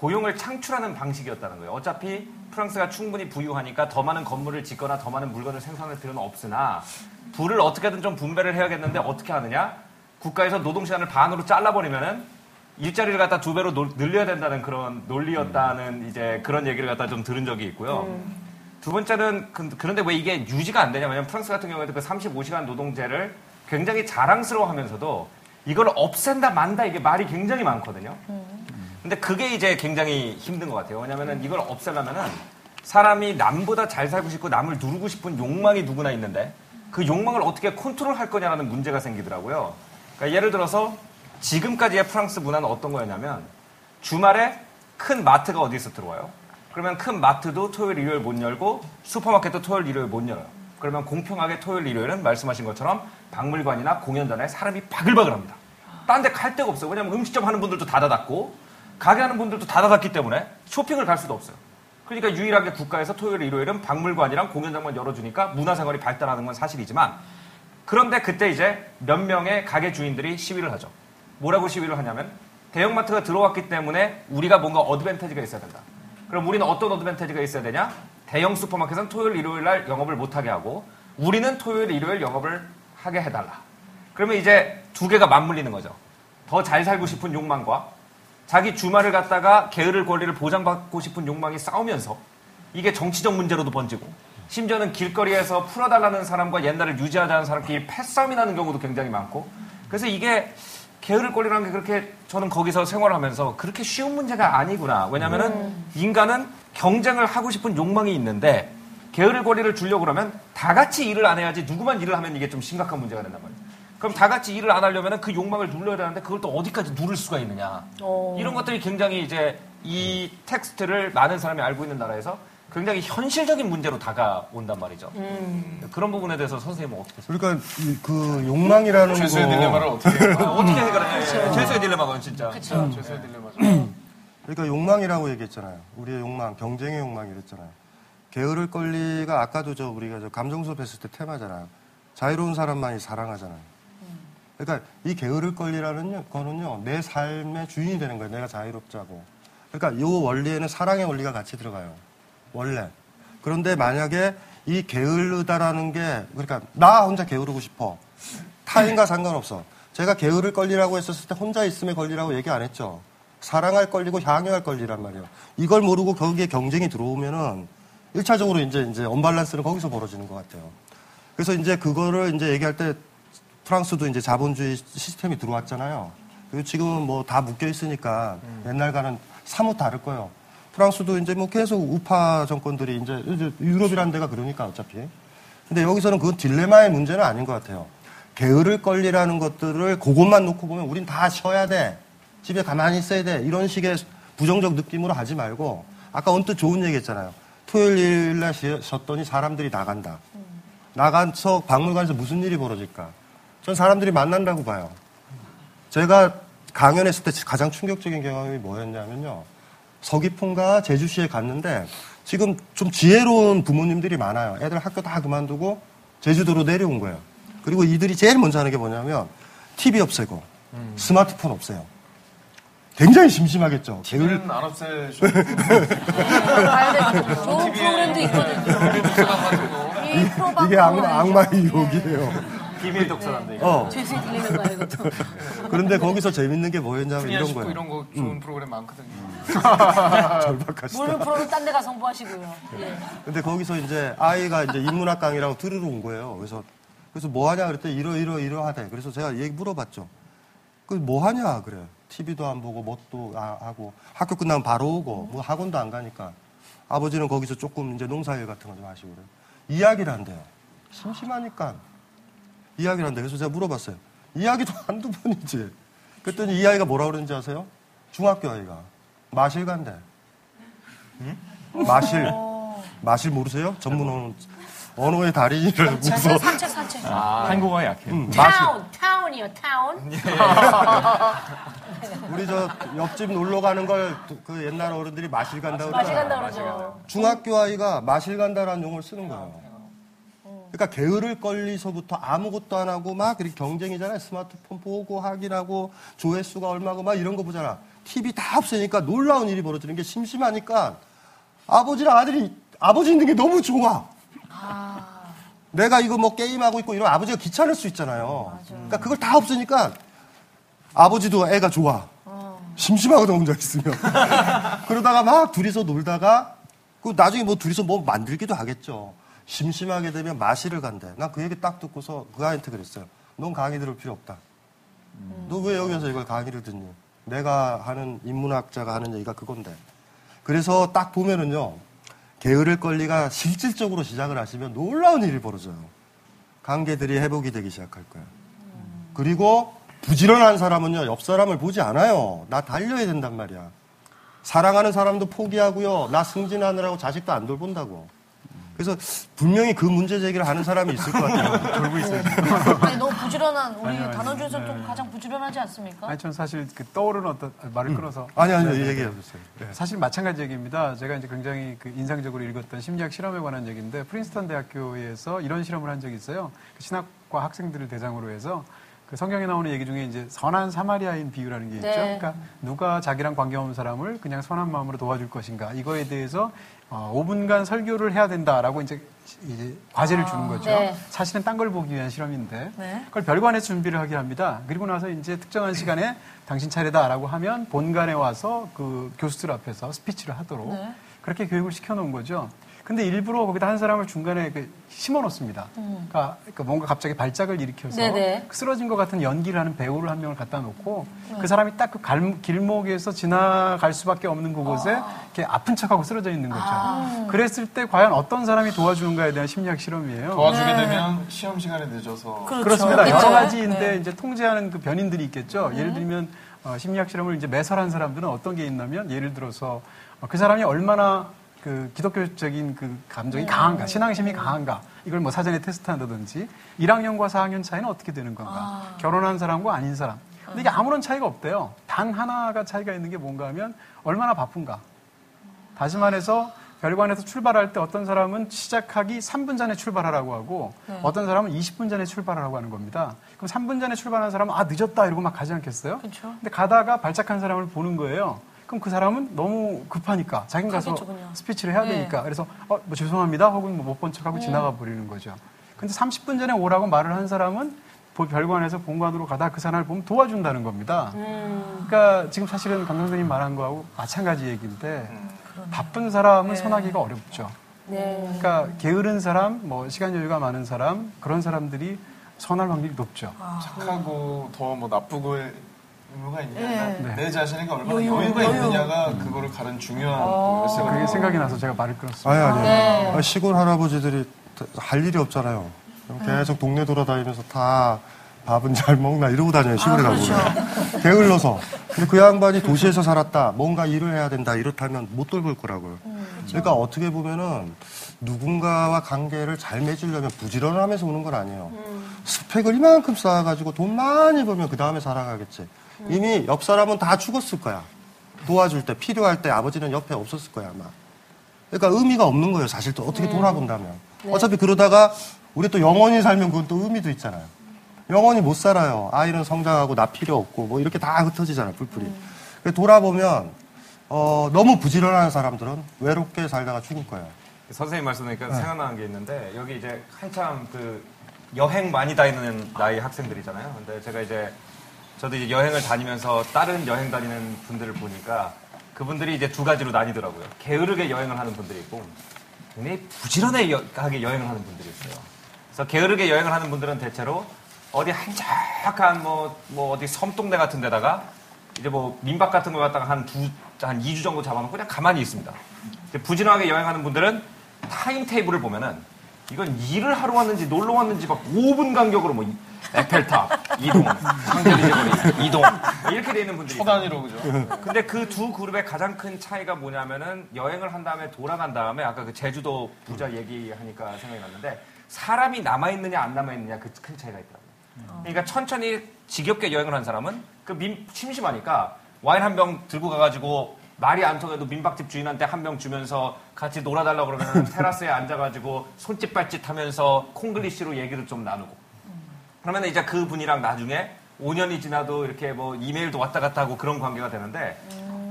고용을 창출하는 방식이었다는 거예요. 어차피 프랑스가 충분히 부유하니까 더 많은 건물을 짓거나 더 많은 물건을 생산할 필요는 없으나 부를 어떻게든 좀 분배를 해야겠는데 어떻게 하느냐? 국가에서 노동 시간을 반으로 잘라버리면은 일자리를 갖다 두 배로 놀- 늘려야 된다는 그런 논리였다는 이제 그런 얘기를 갖다 좀 들은 적이 있고요. 두 번째는 그- 그런데 왜 이게 유지가 안 되냐? 왜냐면 프랑스 같은 경우에도 그 35시간 노동제를 굉장히 자랑스러워하면서도 이걸 없앤다 만다 이게 말이 굉장히 많거든요. 근데 그게 이제 굉장히 힘든 것 같아요. 왜냐면은 이걸 없애려면은 사람이 남보다 잘 살고 싶고 남을 누르고 싶은 욕망이 누구나 있는데 그 욕망을 어떻게 컨트롤 할 거냐라는 문제가 생기더라고요. 그러니까 예를 들어서 지금까지의 프랑스 문화는 어떤 거였냐면 주말에 큰 마트가 어디서 들어와요? 그러면 큰 마트도 토요일, 일요일 못 열고 슈퍼마켓도 토요일, 일요일 못 열어요. 그러면 공평하게 토요일, 일요일은 말씀하신 것처럼 박물관이나 공연장에 사람이 바글바글 합니다. 딴 데 갈 데가 없어요. 왜냐면 음식점 하는 분들도 다 닫았고 가게 하는 분들도 다 닫았기 때문에 쇼핑을 갈 수도 없어요. 그러니까 유일하게 국가에서 토요일, 일요일은 박물관이랑 공연장만 열어주니까 문화생활이 발달하는 건 사실이지만 그런데 그때 이제 몇 명의 가게 주인들이 시위를 하죠. 뭐라고 시위를 하냐면 대형마트가 들어왔기 때문에 우리가 뭔가 어드밴티지가 있어야 된다. 그럼 우리는 어떤 어드밴티지가 있어야 되냐? 대형 슈퍼마켓은 토요일, 일요일 날 영업을 못하게 하고 우리는 토요일, 일요일 영업을 하게 해달라. 그러면 이제 두 개가 맞물리는 거죠. 더 잘 살고 싶은 욕망과 자기 주말을 갖다가 게으를 권리를 보장받고 싶은 욕망이 싸우면서 이게 정치적 문제로도 번지고 심지어는 길거리에서 풀어달라는 사람과 옛날을 유지하자는 사람끼리 패싸움이 나는 경우도 굉장히 많고 그래서 이게 게으를 권리라는 게 그렇게 저는 거기서 생활하면서 그렇게 쉬운 문제가 아니구나. 왜냐면은 인간은 경쟁을 하고 싶은 욕망이 있는데 게으를 권리를 주려고 그러면 다 같이 일을 안 해야지 누구만 일을 하면 이게 좀 심각한 문제가 된단 말이에요. 그럼 다 같이 일을 안 하려면 그 욕망을 눌러야 되는데 그걸 또 어디까지 누를 수가 있느냐. 이런 것들이 굉장히 이제 이 텍스트를 많은 사람이 알고 있는 나라에서 굉장히 현실적인 문제로 다가온단 말이죠. 그런 부분에 대해서 선생님은 어떻게 생각하세요? 그러니까 이- 그 욕망이라는 죄수의 거 딜레마를 어떻게 해요? 아, 어떻게 해결해? 죄수의 딜레마건 진짜. 죄수의 딜레마죠. 그러니까 욕망이라고 얘기했잖아요. 우리의 욕망, 경쟁의 욕망 이랬잖아요. 게으를 권리가 아까도 저 우리가 저 감정 수업 했을 때 테마잖아요. 자유로운 사람만이 사랑하잖아요. 그러니까 이 게으를 권리라는 거는요, 내 삶의 주인이 되는 거예요. 내가 자유롭자고. 그러니까 이 원리에는 사랑의 원리가 같이 들어가요. 원래. 그런데 만약에 이 게으르다라는 게, 그러니까 나 혼자 게으르고 싶어. 타인과 상관없어. 제가 게으를 권리라고 했었을 때 혼자 있음의 권리라고 얘기 안 했죠. 사랑할 권리고 향유할 권리란 말이에요. 이걸 모르고 거기에 경쟁이 들어오면은 1차적으로 이제 이제 언밸런스는 거기서 벌어지는 것 같아요. 그래서 이제 그거를 이제 얘기할 때 프랑스도 이제 자본주의 시스템이 들어왔잖아요. 그리고 지금은 뭐 다 묶여 있으니까 옛날과는 사뭇 다를 거예요. 프랑스도 이제 뭐 계속 우파 정권들이 이제 유럽이라는 데가 그러니까 어차피. 근데 여기서는 그건 딜레마의 문제는 아닌 것 같아요. 게으를 권리라는 것들을 그것만 놓고 보면 우린 다 쉬어야 돼. 집에 가만히 있어야 돼. 이런 식의 부정적 느낌으로 하지 말고 아까 언뜻 좋은 얘기 했잖아요. 토요일 일날 쉬- 쉬었더니 사람들이 나간다. 나가서 박물관에서 무슨 일이 벌어질까? 전 사람들이 만난다고 봐요. 제가 강연했을 때 가장 충격적인 경험이 뭐였냐면요. 서귀포인가 제주시에 갔는데 지금 좀 지혜로운 부모님들이 많아요. 애들 학교 다 그만두고 제주도로 내려온 거예요. 그리고 이들이 제일 먼저 하는 게 뭐냐면 TV 없애고 스마트폰 없애요. 굉장히 심심하겠죠. 게으를 우리는 안 없애죠. 좋은 프로그램도 있거든요. 이게 악마, 악마의 유혹이에요. 비밀 독서란다. 이거. 어. 죄수의 딜레마가 이것도. 그런데 거기서 재밌는 게 뭐였냐면 이런 거예요. 이런 거 좋은 프로그램 많거든요. 절박하시다. 모르는 프로는 딴데 가서 홍보하시고요. 예. 근데 거기서 이제 아이가 이제 인문학 강의라고 들으러 온 거예요. 그래서 그래서 뭐 하냐 그랬더니 이러 이러 이러 하대. 그래서 제가 얘기 물어봤죠. 그 뭐 하냐 그래. TV도 안 보고 뭣도 아- 하고 학교 끝나면 바로 오고 뭐 학원도 안 가니까 아버지는 거기서 조금 이제 농사일 같은 거 좀 하시고 그래요. 이야기를 한대요. 심심하니까 이야기를 한대. 그래서 제가 물어봤어요. 이야기도 한두 번이지. 그랬더니 이 아이가 뭐라 그러는지 아세요? 중학교 아이가 마실 간대. 마실. 마실 모르세요? 전문 언어, 언어의 달인이라고 해서 산책, 산책. 한국어가 약해요. 음, 마실. town, town이요, town. 우리 저 옆집 놀러 가는 걸 그 옛날 어른들이 마실 간다고 간다 그러잖아요. 그러죠. 중학교 아이가 마실 간다라는 용어를 쓰는 거예요. 그러니까 게으를 걸리서부터 아무것도 안 하고 막 이렇게 경쟁이잖아요. 스마트폰 보고 확인하고 조회수가 얼마고 막 이런 거 보잖아. TV 다 없으니까 놀라운 일이 벌어지는 게 심심하니까 아버지랑 아들이 아버지 있는 게 너무 좋아. 내가 이거 뭐 게임하고 있고 이러면 아버지가 귀찮을 수 있잖아요. 그러니까 그걸 다 없으니까 아버지도 애가 좋아. 심심하거든 혼자 있으면. 그러다가 막 둘이서 놀다가 그 나중에 뭐 둘이서 뭐 만들기도 하겠죠. 심심하게 되면 마시를 간대. 나그 얘기 딱 듣고서 그 아이한테 그랬어요. 넌 강의 들을 필요 없다. 너왜 여기서 이걸 강의를 듣니? 내가 하는 인문학자가 하는 얘기가 그건데. 그래서 딱 보면은요. 게으를 권리가 실질적으로 시작을 하시면 놀라운 일이 벌어져요. 관계들이 회복이 되기 시작할 거예요. 그리고 부지런한 사람은요, 옆 사람을 보지 않아요. 나 달려야 된단 말이야. 사랑하는 사람도 포기하고요. 나 승진하느라고 자식도 안 돌본다고. 그래서 분명히 그 문제 제기를 하는 사람이 있을 것 같아요. 돌고 있어요. 아니, 너무 부지런한, 우리 단원 중에서 좀 가장 부지런하지 않습니까? 아니, 전 사실 그 떠오르는 어떤 아, 말을 끊어서 아니, 아니요. 얘기해 보세요. 네. 사실 마찬가지 얘기입니다. 제가 이제 굉장히 그 인상적으로 읽었던 심리학 실험에 관한 얘기인데 프린스턴 대학교에서 이런 실험을 한 적이 있어요. 그 신학과 학생들을 대상으로 해서 그 성경에 나오는 얘기 중에 이제 선한 사마리아인 비유라는 게 있죠. 네. 그러니까 누가 자기랑 관계없는 사람을 그냥 선한 마음으로 도와줄 것인가 이거에 대해서 어, 5분간 설교를 해야 된다라고 이제 이제 과제를 주는 거죠. 네. 사실은 딴 걸 보기 위한 실험인데 네. 그걸 별관에서 준비를 하게 합니다. 그리고 나서 이제 특정한 시간에 당신 차례다라고 하면 본관에 와서 그 교수들 앞에서 스피치를 하도록 네. 그렇게 교육을 시켜놓은 거죠. 근데 일부러 거기다 한 사람을 중간에 그 심어놓습니다. 그러니까, 그러니까 뭔가 갑자기 발작을 일으켜서 네네. 그 쓰러진 것 같은 연기를 하는 배우를 한 명을 갖다 놓고 그 사람이 딱 그 길목에서 지나갈 수밖에 없는 그곳에 이렇게 아픈 척하고 쓰러져 있는 거죠. 그랬을 때 과연 어떤 사람이 도와주는가에 대한 심리학 실험이에요. 도와주게 되면 시험 시간에 늦어서 그렇죠. 그렇습니다. 그렇죠. 여러 가지인데 네. 이제 통제하는 그 변인들이 있겠죠. 예를 들면 어, 심리학 실험을 이제 매설한 사람들은 어떤 게 있냐면 예를 들어서 어, 그 사람이 얼마나 그 기독교적인 그 감정이 강한가, 신앙심이 강한가 이걸 뭐 사전에 테스트한다든지 1학년과 4학년 차이는 어떻게 되는 건가, 결혼한 사람과 아닌 사람. 근데 이게 아무런 차이가 없대요. 단 하나가 차이가 있는 게 뭔가 하면 얼마나 바쁜가. 다시 말해서 별관에서 출발할 때 어떤 사람은 시작하기 3분 전에 출발하라고 하고 어떤 사람은 20분 전에 출발하라고 하는 겁니다. 그럼 3분 전에 출발한 사람은 아 늦었다 이러고 막 가지 않겠어요? 그렇죠. 근데 가다가 발작한 사람을 보는 거예요. 그럼 그 사람은 너무 급하니까 자기 가서 가겠죠. 스피치를 해야 네. 되니까 그래서 어, 뭐 죄송합니다 혹은 뭐 못 본 척하고 지나가 버리는 거죠. 근데 30분 전에 오라고 말을 한 사람은 보- 별관에서 본관으로 가다 그 사람을 보면 도와준다는 겁니다. 그러니까 지금 사실은 강 선생님 말한 거하고 마찬가지 얘기인데 바쁜 사람은 선하기가 어렵죠. 네. 그러니까 게으른 사람, 뭐 시간 여유가 많은 사람 그런 사람들이 선할 확률이 높죠. 착하고 더 뭐 나쁘고 의무가 있냐 네. 내 자신에게 얼마나 여유, 여유, 가 여유. 있느냐가 그거를 가른 중요한 어. 또 그게 요소가 생각이 나서 제가 말을 끊었습니다. 아니, 아니. 네. 아, 시골 할아버지들이 할 일이 없잖아요. 계속 동네 돌아다니면서 다 밥은 잘 먹나 이러고 다녀요, 시골에 가보면. 게을러서. 근데 그 양반이 도시에서 살았다. 뭔가 일을 해야 된다. 이렇다면 못 돌볼 거라고요. 그러니까 어떻게 보면은 누군가와 관계를 잘 맺으려면 부지런하면서 오는 건 아니에요. 스펙을 이만큼 쌓아가지고 돈 많이 벌면 그 다음에 살아가겠지. 이미 옆 사람은 다 죽었을 거야. 도와줄 때, 필요할 때 아버지는 옆에 없었을 거야, 아마. 그러니까 의미가 없는 거예요, 사실 또 어떻게 돌아본다면. 어차피 그러다가 우리 또 영원히 살면 그건 또 의미도 있잖아요. 영원히 못 살아요. 아이는 성장하고 나 필요 없고 뭐 이렇게 다 흩어지잖아요, 풀풀이. 그래서 돌아보면 어, 너무 부지런한 사람들은 외롭게 살다가 죽을 거예요. 선생님 말씀하니까 생각나는 게 있는데 여기 이제 한참 그 여행 많이 다니는 나이 학생들이잖아요. 근데 제가 이제 저도 이제 여행을 다니면서 다른 여행 다니는 분들을 보니까 그분들이 이제 두 가지로 나뉘더라고요. 게으르게 여행을 하는 분들이 있고 굉장히 부지런하게 여행을 하는 분들이 있어요. 그래서 게으르게 여행을 하는 분들은 대체로 어디 한적한 뭐, 뭐 어디 섬동네 같은 데다가 이제 뭐 민박 같은 거 갖다가 한 두, 한 2주 정도 잡아놓고 그냥 가만히 있습니다. 부지런하게 여행하는 분들은 타임 테이블을 보면은 이건 일을 하러 왔는지 놀러 왔는지 막 5분 간격으로 뭐 이- 에펠탑 이동, 상젤리제거리 이동 이렇게 돼 있는 분들이 초 있어요. 단위로 그죠? 근데 그 두 그룹의 가장 큰 차이가 뭐냐면은 여행을 한 다음에 돌아간 다음에 아까 그 제주도 부자 얘기하니까 생각이 났는데 사람이 남아 있느냐 안 남아 있느냐 그 큰 차이가 있더라고요. 그러니까 천천히 지겹게 여행을 한 사람은 그 민, 심심하니까 와인 한 병 들고 가가지고 말이 안 통해도 민박집 주인한테 한명 주면서 같이 놀아달라고 그러면 테라스에 앉아가지고 손짓 발짓 하면서 콩글리시로 얘기를 좀 나누고 그러면 이제 그 분이랑 나중에 5년이 지나도 이렇게 뭐 이메일도 왔다 갔다 하고 그런 관계가 되는데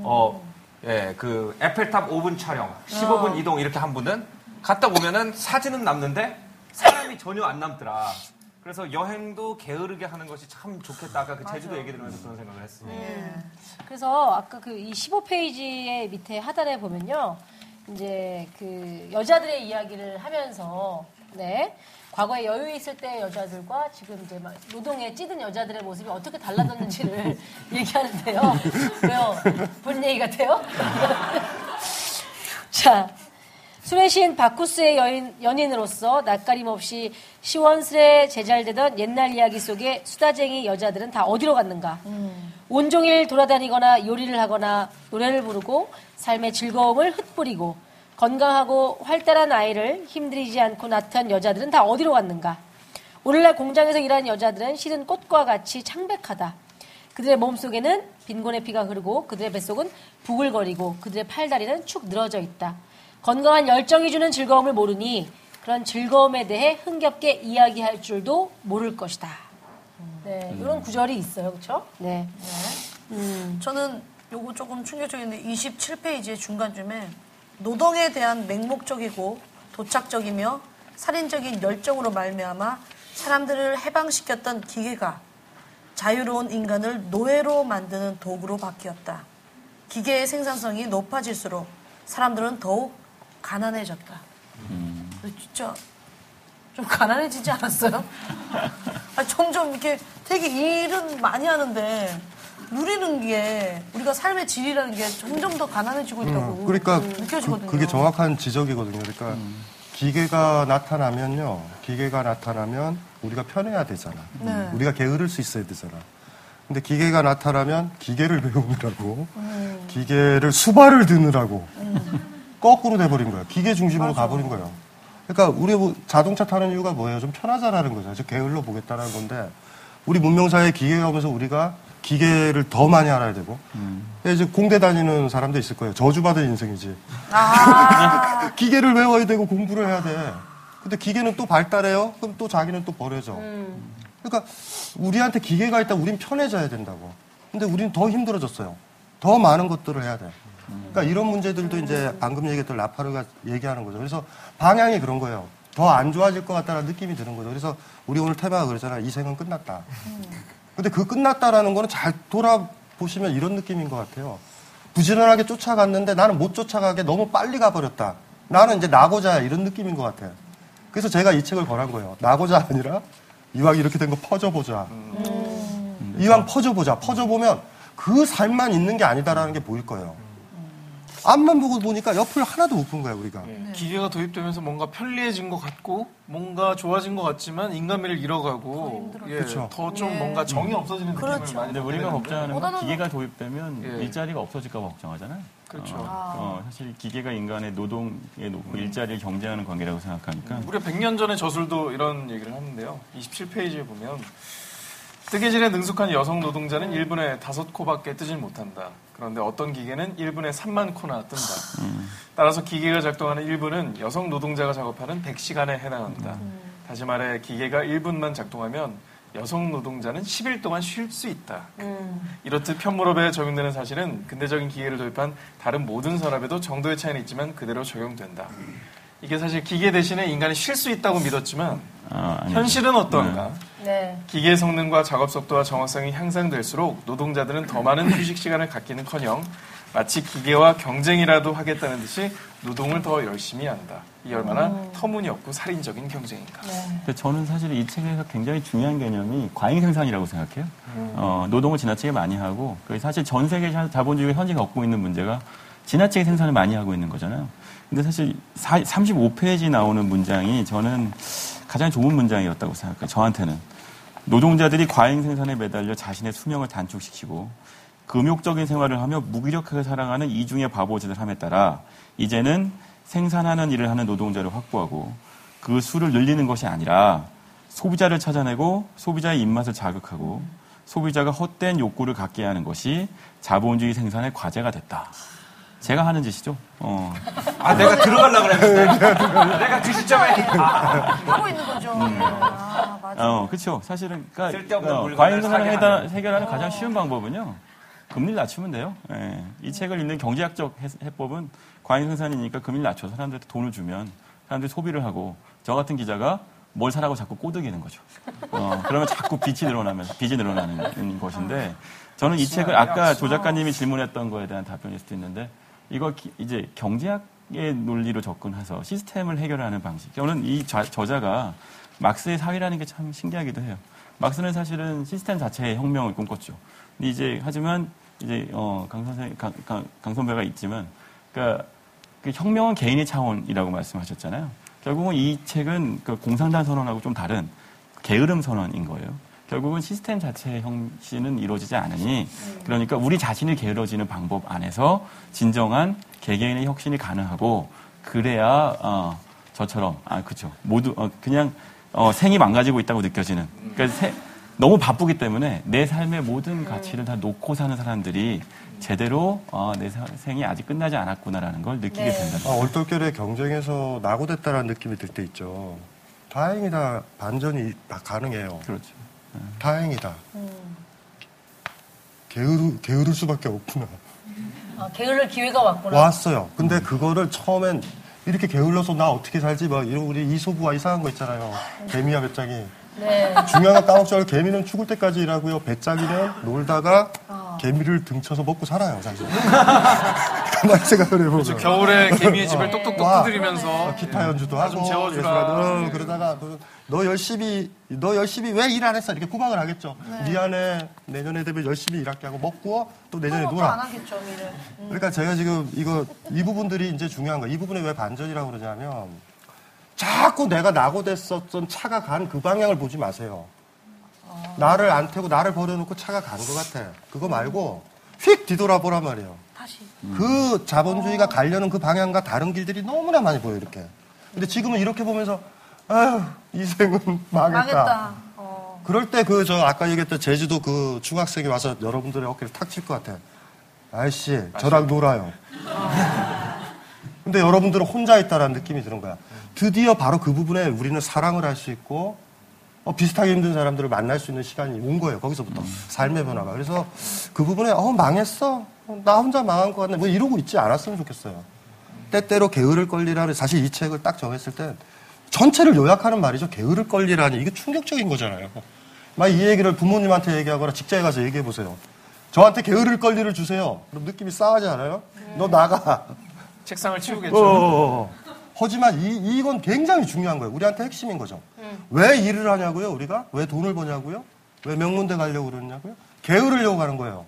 어, 예, 그 에펠탑 5분 촬영, 15분 이동 이렇게 한 분은 갔다 오면은 사진은 남는데 사람이 전혀 안 남더라. 그래서 여행도 게으르게 하는 것이 참 좋겠다. 아까 그 제주도 얘기 들으면서 그런 생각을 했습니다. 그래서 아까 그 이 15페이지의 밑에 하단에 보면요. 이제 그 여자들의 이야기를 하면서 네. 과거에 여유 있을 때 여자들과 지금 이제 막 노동에 찌든 여자들의 모습이 어떻게 달라졌는지를 얘기하는데요. 왜요? 본 얘기 같아요? 자, 술의 신 바쿠스의 여인, 연인으로서 낯가림 없이 시원스레 제잘되던 옛날 이야기 속에 수다쟁이 여자들은 다 어디로 갔는가? 온종일 돌아다니거나 요리를 하거나 노래를 부르고 삶의 즐거움을 흩뿌리고 건강하고 활달한 아이를 힘들이지 않고 낳던 여자들은 다 어디로 갔는가? 오늘날 공장에서 일하는 여자들은 시든 꽃과 같이 창백하다. 그들의 몸속에는 빈곤의 피가 흐르고 그들의 뱃속은 부글거리고 그들의 팔다리는 축 늘어져 있다. 건강한 열정이 주는 즐거움을 모르니 그런 즐거움에 대해 흥겹게 이야기할 줄도 모를 것이다. 네, 이런 구절이 있어요, 그렇죠? 네. 저는 요거 조금 충격적인데 27페이지의 중간쯤에 노동에 대한 맹목적이고 도착적이며 살인적인 열정으로 말미암아 사람들을 해방시켰던 기계가 자유로운 인간을 노예로 만드는 도구로 바뀌었다. 기계의 생산성이 높아질수록 사람들은 더욱 가난해졌다. 진짜 좀 가난해지지 않았어요? 아, 점점 이렇게 되게 일은 많이 하는데 누리는 게 우리가 삶의 질이라는 게 점점 더 가난해지고 있다고 그러니까 느껴지거든요. 그, 게 정확한 지적이거든요. 그러니까 기계가 나타나면요. 기계가 나타나면 우리가 편해야 되잖아. 네. 우리가 게으를 수 있어야 되잖아. 근데 기계가 나타나면 기계를 배우느라고 기계를 수발을 드느라고 거꾸로 돼버린 거야. 기계 중심으로 가버린 거예요. 그러니까 우리 뭐 자동차 타는 이유가 뭐예요? 좀 편하자라는 거죠. 저 게을러 보겠다라는 건데 우리 문명사회에 기계가 오면서 우리가 기계를 더 많이 알아야 되고 이제 공대 다니는 사람도 있을 거예요. 저주받은 인생이지. 기계를 외워야 되고 공부를 해야 돼. 근데 기계는 또 발달해요. 그럼 또 자기는 또 버려져. 그러니까 우리한테 기계가 있다. 우린 편해져야 된다고. 근데 우리는 더 힘들어졌어요. 더 많은 것들을 해야 돼. 그러니까 이런 문제들도 이제 방금 얘기했던 라파르가 얘기하는 거죠. 그래서 방향이 그런 거예요. 더 안 좋아질 것 같다는 느낌이 드는 거죠. 그래서 우리 오늘 테마가 그러잖아요. 이 생은 끝났다. 근데 그 끝났다라는 거는 잘 돌아보시면 이런 느낌인 것 같아요. 부지런하게 쫓아갔는데 나는 못 쫓아가게 너무 빨리 가버렸다. 나는 이제 나고자 이런 느낌인 것 같아요. 그래서 제가 이 책을 권한 거예요. 나고자 아니라 이왕 이렇게 된 거 퍼져보자. 이왕 퍼져보자. 퍼져보면 그 삶만 있는 게 아니다라는 게 보일 거예요. 앞만 보고 보니까 옆을 하나도 못 본 거야, 우리가. 기계가 도입되면서 뭔가 편리해진 것 같고 뭔가 좋아진 것 같지만 인간미를 잃어가고 예, 그쵸. 더좀 뭔가 정이 없어지는 느낌을 그렇죠. 많이 근데 우리가. 걱정하는 건 기계가 도입되면 예. 일자리가 없어질까 봐 걱정하잖아요. 그렇죠. 어, 어, 사실 기계가 인간의 노동에 놓고 일자리를 경쟁하는 관계라고 생각하니까 무려 100년 전의 저술도 이런 얘기를 하는데요. 27페이지에 보면 뜨개질에 능숙한 여성 노동자는 1분에 5코밖에 뜨질 못한다. 그런데 어떤 기계는 1분에 3만 코나 뜬다. 따라서 기계가 작동하는 1분은 여성 노동자가 작업하는 100시간에 해당한다. 다시 말해 기계가 1분만 작동하면 여성 노동자는 10일 동안 쉴 수 있다. 이렇듯 편물업에 적용되는 사실은 근대적인 기계를 도입한 다른 모든 산업에도 정도의 차이는 있지만 그대로 적용된다. 이게 사실 기계 대신에 인간이 쉴 수 있다고 믿었지만 아, 아니죠. 현실은 어떤가? 네. 기계 성능과 작업 속도와 정확성이 향상될수록 노동자들은 더 많은 휴식 시간을 갖기는커녕 마치 기계와 경쟁이라도 하겠다는 듯이 노동을 더 열심히 한다. 이 얼마나 터무니없고 살인적인 경쟁인가. 근데 저는 사실 이 책에서 굉장히 중요한 개념이 과잉 생산이라고 생각해요. 어, 노동을 지나치게 많이 하고 그 사실 전 세계 자- 자본주의가 현재 겪고 있는 문제가 지나치게 생산을 많이 하고 있는 거잖아요. 근데 사실 35페이지 나오는 문장이 저는 가장 좋은 문장이었다고 생각해요. 저한테는. 노동자들이 과잉 생산에 매달려 자신의 수명을 단축시키고 금욕적인 생활을 하며 무기력하게 살아가는 이중의 바보짓을 함에 따라 이제는 생산하는 일을 하는 노동자를 확보하고 그 수를 늘리는 것이 아니라 소비자를 찾아내고 소비자의 입맛을 자극하고 소비자가 헛된 욕구를 갖게 하는 것이 자본주의 생산의 과제가 됐다. 제가 하는 짓이죠. 어. 아, 내가 들어가려고 그랬는데. 내가 그 시점에. 아, 하고 있는 거죠. 아, 맞아. 어, 그렇죠. 사실은 그러니까 쓸데없는 어, 물건을 과잉 사게 생산을 하는. 해다, 해결하는 가장 쉬운 방법은요. 금리를 낮추면 돼요. 예. 이 책을 읽는 경제학적 해- 해법은 과잉 생산이니까 금리를 낮춰서 사람들한테 돈을 주면 사람들이 소비를 하고 저 같은 기자가 뭘 사라고 자꾸 꼬드기는 거죠. 어, 그러면 자꾸 빚이 늘어나면서 빚이 늘어나는 것인데 저는 이 책을 아까 조 작가님이 질문했던 거에 대한 답변일 수도 있는데 이거 기- 이제 경제학의 논리로 접근해서 시스템을 해결하는 방식. 저는 이 자- 저자가 막스의 사회라는 게 참 신기하기도 해요. 막스는 사실은 시스템 자체의 혁명을 꿈꿨죠. 근데 이제 하지만 이제 어, 강 선생 강, 강, 강 선배가 있지만 그러니까 그 혁명은 개인의 차원이라고 말씀하셨잖아요. 결국은 이 책은 그 공산당 선언하고 좀 다른 게으름 선언인 거예요. 결국은 시스템 자체의 혁신은 이루어지지 않으니 그러니까 우리 자신이 게으러지는 방법 안에서 진정한 개개인의 혁신이 가능하고 그래야 어, 저처럼 아 그죠 모두 어, 그냥 어, 생이 망가지고 있다고 느껴지는 그러니까 세- 너무 바쁘기 때문에 내 삶의 모든 가치를 다 놓고 사는 사람들이 제대로 어, 내 사- 생이 아직 끝나지 않았구나라는 걸 느끼게 네. 된다. 아, 얼떨결에 경쟁에서 낙오됐다라는 느낌이 들 때 있죠. 다행이다. 반전이 다 가능해요. 그렇죠. 다행이다. 게으르, 게으를 수밖에 없구나. 아, 게을러 기회가 왔구나. 왔어요. 근데 그거를 처음엔 이렇게 게을러서 나 어떻게 살지? 막 이런 우리 이소부가 이상한 거 있잖아요. 개미야 배짱이. 네. 중요한 건 까먹지 말고 개미는 죽을 때까지 일하고요. 배짱이는 놀다가 개미를 등쳐서 먹고 살아요, 사실. 가만히 생각을 해보면. 겨울에 개미의 집을 똑똑똑 와. 두드리면서 기타 연주도 나 하고 좀 재워주라. 어, 그러다가 그, 너 열심히 너 열심히 왜 일 안 했어 이렇게 구박을 하겠죠. 미안해 내년에 되면 열심히 일할게 하고 먹고 또 내년에 또 놀아. 안 하겠죠, 미래. 그러니까 제가 지금 이거 이 부분들이 이제 중요한 거예요. 이 부분에 왜 반전이라고 그러냐면 자꾸 내가 낙오됐었던 차가 간 그 방향을 보지 마세요. 나를 안 태고 나를 버려놓고 차가 간 것 같아. 그거 말고 휙 뒤돌아보란 말이에요. 다시. 그 자본주의가 가려는 그 방향과 다른 길들이 너무나 많이 보여 이렇게. 근데 지금은 이렇게 보면서 아휴 이 생은 망했다. 망했다. 어. 그럴 때 그 저 아까 얘기했던 제주도 그 중학생이 와서 여러분들의 어깨를 탁 칠 것 같아. 아이씨 저랑 놀아요. 근데 여러분들은 혼자 있다라는 느낌이 드는 거야. 드디어 바로 그 부분에 우리는 사랑을 할 수 있고 어, 비슷하게 힘든 사람들을 만날 수 있는 시간이 온 거예요. 거기서부터 삶의 변화가. 그래서 그 부분에 어 망했어. 어, 나 혼자 망한 것 같네. 뭐 이러고 있지 않았으면 좋겠어요. 때때로 게으를 걸리라는 사실 이 책을 딱 정했을 때 전체를 요약하는 말이죠. 게으를 걸리라니 이게 충격적인 거잖아요. 막 이 얘기를 부모님한테 얘기하거나 직장에 가서 얘기해 보세요. 저한테 게으를 걸리를 주세요. 그럼 느낌이 싸하지 않아요? 너 나가. 책상을 치우겠죠. 어. 하지만 이, 이건 굉장히 중요한 거예요. 우리한테 핵심인 거죠. 왜 일을 하냐고요, 우리가? 왜 돈을 버냐고요? 왜 명문대 가려고 그러냐고요? 게으르려고 하는 거예요.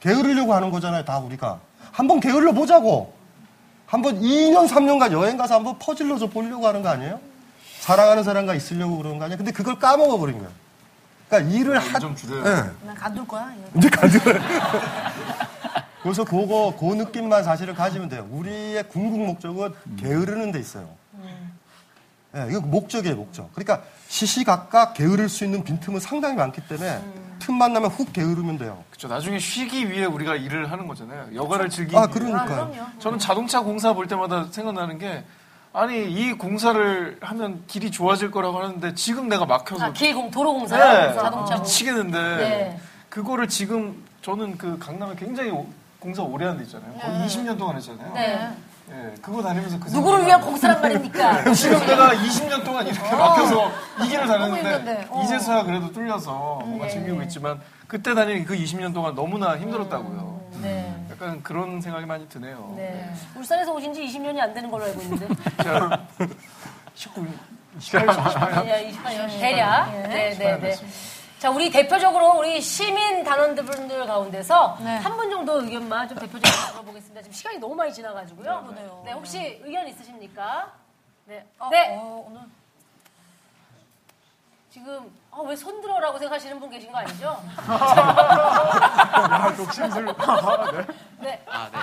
게으르려고 하는 거잖아요, 다 우리가. 한번 게을러 보자고. 한번 2년, 3년간 여행 가서 한번 퍼질러서 보려고 하는 거 아니에요? 사랑하는 사람과 있으려고 그러는 거 아니에요? 근데 그걸 까먹어 버린 거예요. 그러니까 일을 하, 좀 줄여야 예. 난 간둘 거야. 이제 가져. 그래서 그거, 그 느낌만 사실은 가지면 돼요. 우리의 궁극 목적은 게으르는 데 있어요. 예, 이거 목적이에요, 목적. 그러니까 시시각각 게으를 수 있는 빈틈은 상당히 많기 때문에 틈만 나면 훅 게으르면 돼요. 그렇죠. 나중에 쉬기 위해 우리가 일을 하는 거잖아요. 여가를 즐기기 아, 위해. 그러니까요. 저는 자동차 공사 볼 때마다 생각나는 게 아니 이 공사를 하면 길이 좋아질 거라고 하는데 지금 내가 막혀서 아, 길 공, 도로 공사, 네, 자동차 공. 미치겠는데 네. 그거를 지금 저는 그 강남에 굉장히 오- 공사 오래 한 데 있잖아요. 거의 20년 동안 했잖아요. 네. 예, 그거 다니면서 그 누구를 위한. 공사란 말입니까? 지금 내가 20년 동안 이렇게 막혀서 이 길을. 다녔는데 어. 이제서야 그래도 뚫려서 뭔가 즐기고 있지만 그때 다니는 그 20년 동안 너무나 힘들었다고요. 네. 약간 그런 생각이 많이 드네요. 네. 울산에서 오신 지 20년이 안 되는 걸로 알고 있는데. 제가 19, 18, 18년 예, 28년. 대략. 네, 네, 네. 자, 우리 대표적으로 우리 시민 단원분들 가운데서 네. 한분 정도 의견만 좀 대표적으로 들어보겠습니다. 지금 시간이 너무 많이 지나가지고요. 그러네요. 네, 혹시 의견 있으십니까? 네. 어, 네. 어, 오늘 지금, 아, 왜 손들어라고 생각하시는 분 계신 거 아니죠? 네. 아, 네.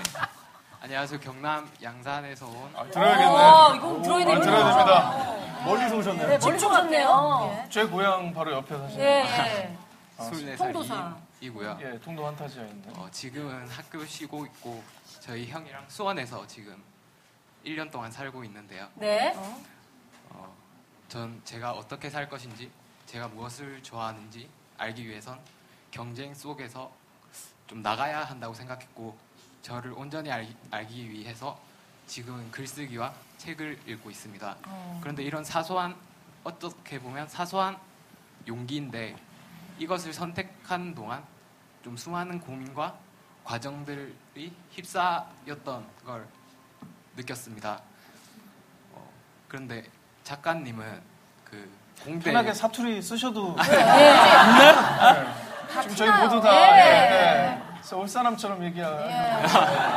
안녕하세요. 경남 양산에서 온 들어야겠네. 어, 이거 들어야 아, 되는 들어야? 됩니다. 멀리서 오셨네요. 네, 멀리 오셨네요. 제 고향 바로 옆에 사시는 예, 예. 스물네 통도사. 살이고요. 예, 통도 환타지아인데. 어, 지금은 학교 쉬고 있고 저희 형이랑 수원에서 지금 1년 동안 살고 있는데요. 네. 어, 전 제가 어떻게 살 것인지, 제가 무엇을 좋아하는지 알기 위해선 경쟁 속에서 좀 나가야 한다고 생각했고, 저를 온전히 알, 알기 위해서 지금은 글쓰기와 책을 읽고 있습니다. 그런데 이런 사소한, 어떻게 보면 사소한 용기인데 이것을 선택한 동안 좀 수많은 고민과 과정들이 휩싸였던 걸 느꼈습니다. 어, 그런데 작가님은 그 공대 편하게 사투리 쓰셔도 네. 지금 저희 모두 다 네. 예, 네. 서울 사람처럼 얘기하고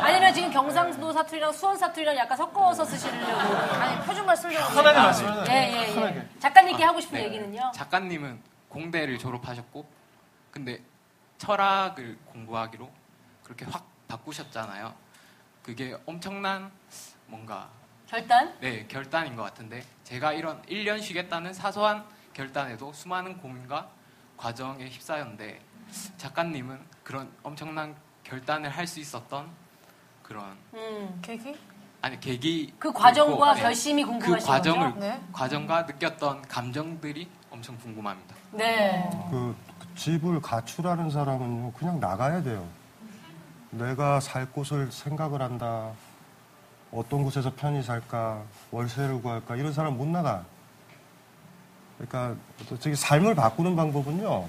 아니면 지금 경상도 사투리랑 수원 사투리랑 약간 섞어서 쓰시려고. 아니 표준말 쓰려고. 편하게 말씀하세요. 예, 예, 예. 편하게. 작가님께 하고 싶은 네. 얘기는요? 작가님은 공대를 졸업하셨고 근데 철학을 공부하기로 그렇게 확 바꾸셨잖아요. 그게 엄청난 뭔가 결단? 네 결단인 것 같은데 제가 이런 1년 쉬겠다는 사소한 결단에도 수많은 고민과 과정에 휩싸였는데 작가님은 그런 엄청난 결단을 할 수 있었던 그런 음. 계기? 아니 계기 그 과정과 있고, 네. 결심이 그 궁금하신 과정을 거죠? 네. 과정과 느꼈던 감정들이 엄청 궁금합니다. 네. 그, 그 집을 가출하는 사람은요, 그냥 나가야 돼요. 내가 살 곳을 생각을 한다. 어떤 곳에서 편히 살까, 월세를 구할까, 이런 사람 못 나가. 그러니까, 저기 삶을 바꾸는 방법은요,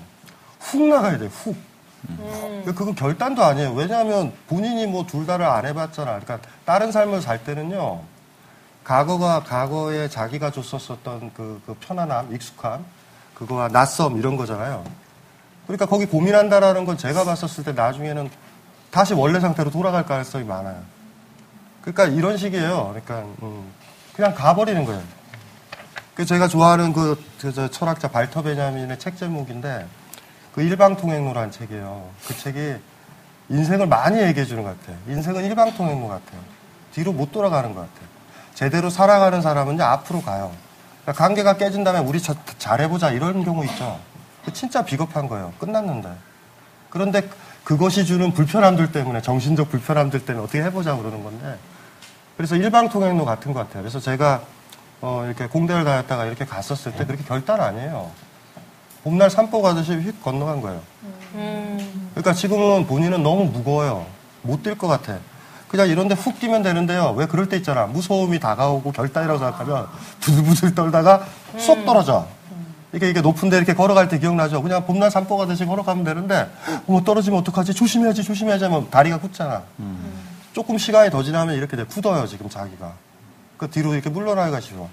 훅 나가야 돼, 훅. 그건 결단도 아니에요. 왜냐하면 본인이 뭐 둘 다를 안 해봤잖아. 그러니까 다른 삶을 살 때는요, 과거가 과거에 자기가 줬었었던 그, 그 편안함, 익숙함, 그거와 낯섦 이런 거잖아요. 그러니까 거기 고민한다라는 건 제가 봤었을 때 나중에는 다시 원래 상태로 돌아갈 가능성이 많아요. 그러니까 이런 식이에요. 그러니까 음, 그냥 가버리는 거예요. 그 제가 좋아하는 그, 그, 저 철학자 발터 베냐민의 책 제목인데 그 일방통행로라는 책이에요. 그 책이 인생을 많이 얘기해 주는 것 같아요. 인생은 일방통행로 같아요. 뒤로 못 돌아가는 것 같아요. 제대로 살아가는 사람은 이제 앞으로 가요. 그러니까 관계가 깨진 다음에 우리 저- 잘해보자 이런 경우 있죠. 그 진짜 비겁한 거예요. 끝났는데. 그런데 그것이 주는 불편함들 때문에 정신적 불편함들 때문에 어떻게 해보자 그러는 건데 그래서 일방통행로 같은 것 같아요. 그래서 제가 어, 이렇게 공대를 다녔다가 이렇게 갔었을 때 그렇게 결단 아니에요. 봄날 산보 가듯이 휙 건너간 거예요. 그러니까 지금은 본인은 너무 무거워요. 못 뛸 것 같아. 그냥 이런데 훅 뛰면 되는데요. 왜 그럴 때 있잖아. 무서움이 다가오고 결단이라고 생각하면 부들부들 떨다가 쏙 떨어져. 이게 이게 높은데 이렇게 걸어갈 때 기억나죠? 그냥 봄날 산보 가듯이 걸어가면 되는데 어머 떨어지면 어떡하지? 조심해야지 조심해야지 하면 다리가 굳잖아. 조금 시간이 더 지나면 이렇게 돼. 굳어요 지금 자기가. 그 뒤로 이렇게 물러나기가 싫어.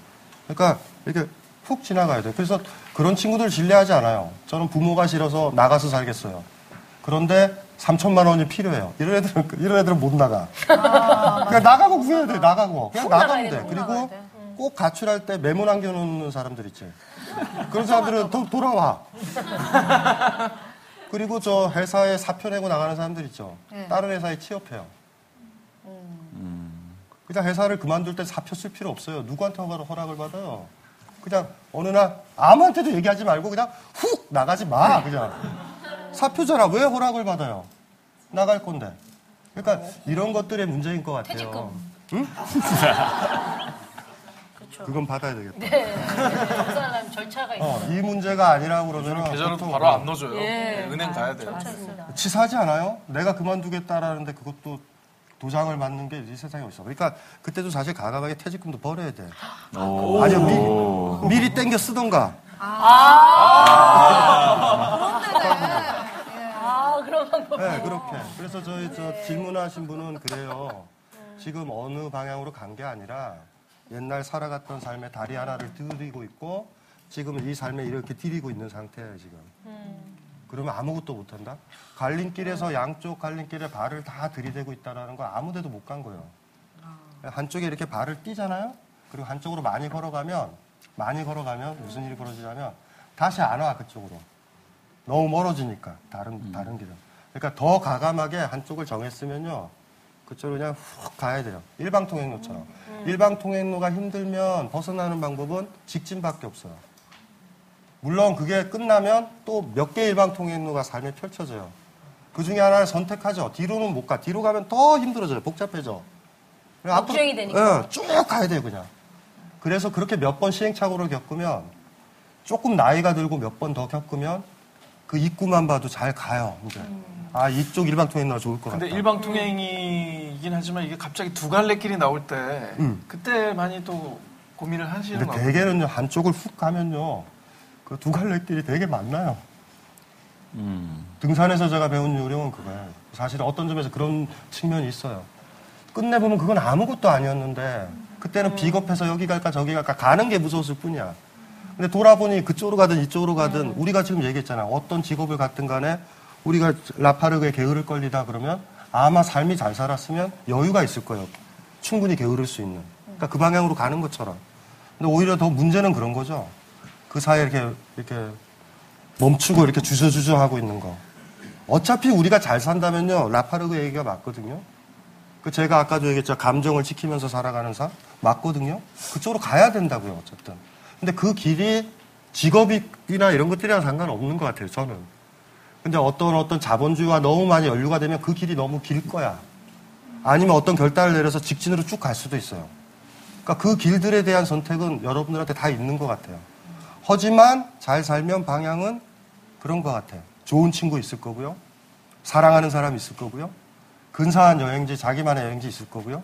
그러니까 이렇게 푹 지나가야 돼. 그래서 그런 친구들 신뢰하지 않아요. 저는 부모가 싫어서 나가서 살겠어요. 그런데 3천만 원이 필요해요. 이런 애들은 이런 애들은 못 나가. 그냥 나가고 구해야 돼. 나가고 그냥 나가면 돼, 그리고 돼. 꼭 가출할 때 메모 남겨놓는 사람들 있지. 그런 사람들은 또 돌아와. 그리고 저 회사에 사표 내고 나가는 사람들 있죠. 네. 다른 회사에 취업해요. 그냥 회사를 그만둘 때 사표 쓸 필요 없어요. 누구한테 허락을 받아요. 그냥 어느 날 아무한테도 얘기하지 말고 그냥 훅 나가지 마. 그냥 사표잖아. 왜 허락을 받아요? 나갈 건데. 그러니까 이런 것들의 문제인 것 같아요. 퇴직금. 응? 그건 받아야 되겠다. 네. 절차가 있어요. 어, 이 문제가 아니라고 그러면 계좌로도 바로 안 넣어줘요. 예. 네, 은행 가야 돼요. 맞습니다. 치사하지 않아요? 내가 그만두겠다라는데 그것도 도장을 맞는 게 이 세상에 어딨어. 그러니까 그때도 사실 가감하게 퇴직금도 벌어야 돼. 오. 아니요, 미리, 미리 땡겨 쓰던가. 아, 그런 방법. 네, 그렇게. 그래서 저희 저 질문하신 분은 그래요. 지금 어느 방향으로 간 게 아니라 옛날 살아갔던 삶에 다리 하나를 들이고 있고 지금 이 삶에 이렇게 들이고 있는 상태예요, 지금. 그러면 아무것도 못한다? 갈림길에서 양쪽 갈림길에 발을 다 들이대고 있다는 거 아무 데도 못 간 거예요. 한쪽에 이렇게 발을 띄잖아요? 그리고 한쪽으로 많이 걸어가면, 많이 걸어가면 무슨 일이 벌어지냐면 다시 안 와, 그쪽으로. 너무 멀어지니까, 다른, 다른 길은. 그러니까 더 가감하게 한쪽을 정했으면요. 그쪽으로 그냥 훅 가야 돼요. 일방통행로처럼. 일방통행로가 힘들면 벗어나는 방법은 직진밖에 없어요. 물론 그게 끝나면 또 몇 개 일방통행로가 삶에 펼쳐져요. 그 중에 하나를 선택하죠. 뒤로는 못 가. 뒤로 가면 더 힘들어져요. 복잡해져. 걱정이 되니까. 예, 쭉 가야 돼요, 그냥. 그래서 그렇게 몇 번 시행착오를 겪으면 조금 나이가 들고 몇 번 더 겪으면 그 입구만 봐도 잘 가요, 이제. 아, 이쪽 일방통행 나 좋을 것 같다. 근데 일방통행이긴 하지만 이게 갑자기 두 갈래 길이 나올 때 음. 그때 많이 또 고민을 하시는 근데 거 대개는요, 한쪽을 훅 가면요, 그 두 갈래길이 되게 많나요. 음. 등산에서 제가 배운 요령은 그거예요. 사실 어떤 점에서 그런 측면이 있어요. 끝내보면 그건 아무것도 아니었는데, 그때는 비겁해서 여기 갈까 저기 갈까 가는 게 무서웠을 뿐이야. 근데 돌아보니 그쪽으로 가든 이쪽으로 가든 우리가 지금 얘기했잖아. 어떤 직업을 갖든 간에 우리가 라파르그에 게으를 걸리다 그러면 아마 삶이 잘 살았으면 여유가 있을 거예요. 충분히 게으를 수 있는. 그러니까 그 방향으로 가는 것처럼. 근데 오히려 더 문제는 그런 거죠. 그 사이에 이렇게, 이렇게 멈추고 이렇게 주저주저 하고 있는 거. 어차피 우리가 잘 산다면요. 라파르그 얘기가 맞거든요. 그 제가 아까도 얘기했죠. 감정을 지키면서 살아가는 삶 맞거든요. 그쪽으로 가야 된다고요. 어쨌든. 근데 그 길이 직업이나 이런 것들이랑 상관없는 것 같아요. 저는. 근데 어떤 어떤 자본주의와 너무 많이 연루가 되면 그 길이 너무 길 거야. 아니면 어떤 결단을 내려서 직진으로 쭉 갈 수도 있어요. 그러니까 그 길들에 대한 선택은 여러분들한테 다 있는 것 같아요. 하지만 잘 살면 방향은 그런 것 같아요. 좋은 친구 있을 거고요. 사랑하는 사람 있을 거고요. 근사한 여행지, 자기만의 여행지 있을 거고요.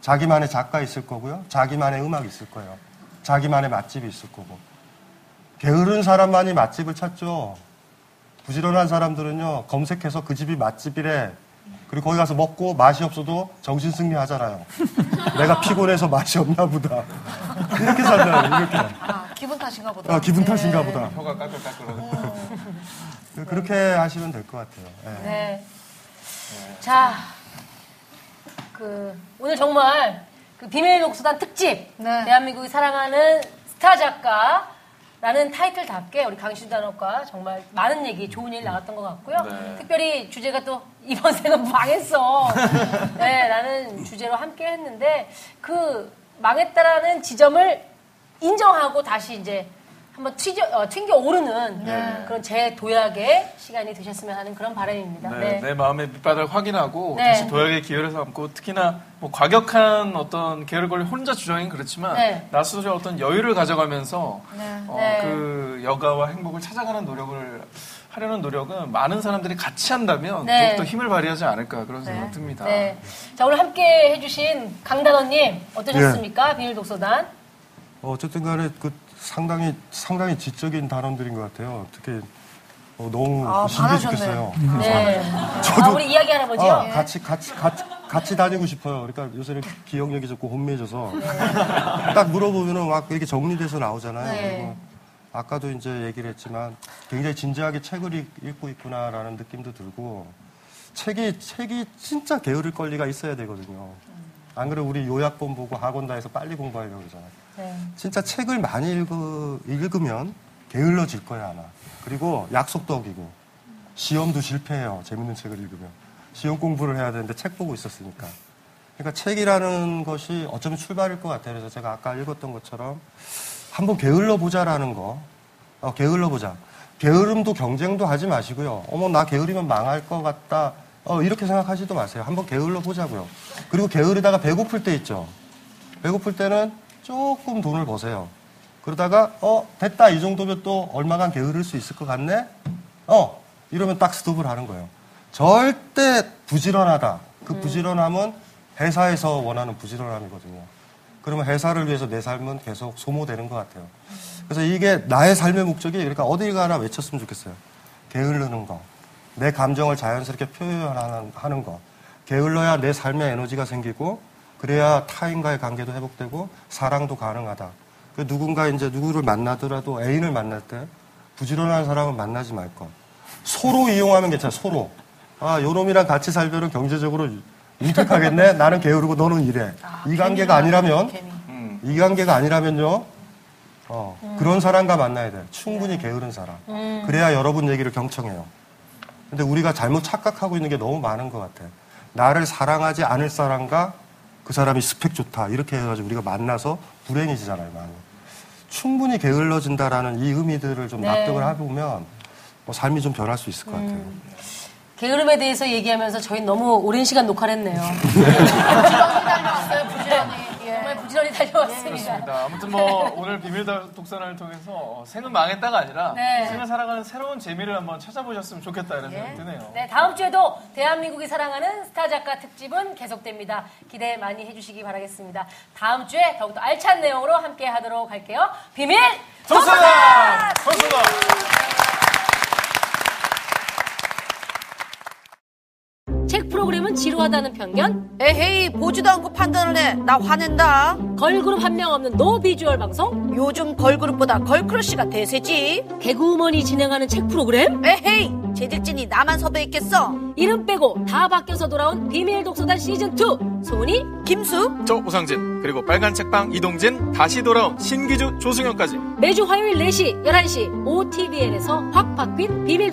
자기만의 작가 있을 거고요. 자기만의 음악 있을 거예요. 자기만의 맛집이 있을 거고. 게으른 사람만이 맛집을 찾죠. 부지런한 사람들은요, 검색해서 그 집이 맛집이래. 그리고 거기 가서 먹고 맛이 없어도 정신 승리 하잖아요. 내가 피곤해서 맛이 없나 보다. 이렇게 살잖아요, 이렇게. 아, 기분 탓인가 보다. 아, 기분 탓인가 네. 보다. 혀가 까끌까끌하고 그렇게 하시면 될 것 같아요. 예. 네. 자, 그 오늘 정말 그 비밀 독서단 특집 네. 대한민국이 사랑하는 스타 작가 라는 타이틀답게 우리 강신 단원과 정말 많은 얘기, 좋은 일 나왔던 것 같고요. 네. 특별히 주제가 또 이번 생은 망했어. 네, 라는 주제로 함께 했는데 그 망했다라는 지점을 인정하고 다시 이제 한번 튀겨, 어, 튕겨 오르는 네. 그런 재도약의 시간이 되셨으면 하는 그런 바람입니다. 네, 네. 내 마음의 밑바닥을 확인하고 네. 다시 도약의 기회를 삼고 특히나 뭐 과격한 어떤 계열 권리 혼자 주장인 그렇지만 네. 나 스스로 어떤 여유를 가져가면서 어, 네. 그 여가와 행복을 찾아가는 노력을 하려는 노력은 많은 사람들이 같이 한다면 네. 더욱더 힘을 발휘하지 않을까 그런 생각 듭니다. 네. 자, 오늘 함께 해주신 강단원님, 네. 어떠셨습니까? 비밀 독서단. 어, 어쨌든 간에 그 상당히, 상당히 지적인 단원들인 것 같아요. 특히, 어, 너무 아. 죽겠어요. 네. 아, 우리 이야기 할아버지요? 아, 같이, 같이, 같이, 같이 다니고 싶어요. 그러니까 요새는 기억력이 좋고 혼미해져서. 딱 물어보면은 막 이렇게 정리돼서 나오잖아요. 네. 그리고 아까도 이제 얘기를 했지만 굉장히 진지하게 책을 읽- 읽고 있구나라는 느낌도 들고 책이, 책이 진짜 게으를 권리가 있어야 되거든요. 안 그래도 우리 요약본 보고 학원 다해서 빨리 공부하려고 그러잖아요. 네. 진짜 책을 많이 읽으, 읽으면 게을러질 거야 아마. 그리고 약속도 어기고 시험도 실패해요. 재밌는 책을 읽으면 시험 공부를 해야 되는데 책 보고 있었으니까. 그러니까 책이라는 것이 어쩌면 출발일 것 같아요. 그래서 제가 아까 읽었던 것처럼 한번 게을러 보자라는 거. 어, 게을러 보자. 게으름도 경쟁도 하지 마시고요. 어머 나 게으르면 망할 것 같다. 어, 이렇게 생각하지도 마세요. 한번 게을러 보자고요. 그리고 게으르다가 배고플 때 있죠. 배고플 때는 조금 돈을 버세요. 그러다가 어 됐다 이 정도면 또 얼마간 게으를 수 있을 것 같네. 어 이러면 딱 스톱을 하는 거예요. 절대 부지런하다. 그 부지런함은 회사에서 원하는 부지런함이거든요. 그러면 회사를 위해서 내 삶은 계속 소모되는 것 같아요. 그래서 이게 나의 삶의 목적이 그러니까 어딜 가나 외쳤으면 좋겠어요. 게으르는 거. 내 감정을 자연스럽게 표현하는 하는 거. 게을러야 내 삶의 에너지가 생기고 그래야 타인과의 관계도 회복되고 사랑도 가능하다. 그 누군가 이제 누구를 만나더라도 애인을 만날 때 부지런한 사람을 만나지 말 것. 소로 이용하면 괜찮아. 소로. 아, 요놈이랑 같이 살면은 경제적으로 윤택하겠네. 나는 게으르고 너는 이래. 이 관계가 아니라면 개미. 음. 이 관계가 아니라면요. 어, 그런 사람과 만나야 돼요. 충분히 게으른 사람. 그래야 여러분 얘기를 경청해요. 근데 우리가 잘못 착각하고 있는 게 너무 많은 것 같아요. 나를 사랑하지 않을 사람과 그 사람이 스펙 좋다. 이렇게 해가지고 우리가 만나서 불행해지잖아요, 많이. 충분히 게을러진다라는 이 의미들을 좀 네. 납득을 해보면 뭐 삶이 좀 변할 수 있을 것 같아요. 게으름에 대해서 얘기하면서 저희 너무 오랜 시간 녹화를 했네요. 부지런히 달려왔어요, 부지런히. 예. 정말 부지런히 달려왔습니다. 그렇습니다. 아무튼 뭐 오늘 비밀 독서를 통해서 어, 생은 망했다가 아니라 네. 생을 살아가는 새로운 재미를 한번 찾아보셨으면 좋겠다 이런 생각이 드네요. 네, 다음 주에도 대한민국이 사랑하는 스타 작가 특집은 계속됩니다. 기대 많이 해주시기 바라겠습니다. 다음 주에 더욱더 알찬 내용으로 함께 하도록 할게요. 비밀 독서다! 독서다! 책 프로그램은 지루하다는 편견, 에헤이, 보지도 않고 판단을 해. 나 화낸다. 걸그룹 한 명 없는 no visual 방송, 요즘 걸그룹보다 girl crush가 대세지. 개그우먼이 진행하는 책 프로그램, 에헤이, 제작진이 나만 섭외했겠어. 이름 빼고 다 바뀌어서 돌아온 비밀 독서단 시즌 2, 송은이 김숙, 저 오상진 그리고 빨간 책방 이동진 다시 돌아온 신기주 조승연까지 매주 화요일 4시, 11시 OtvN에서 확 바뀐 비밀 독서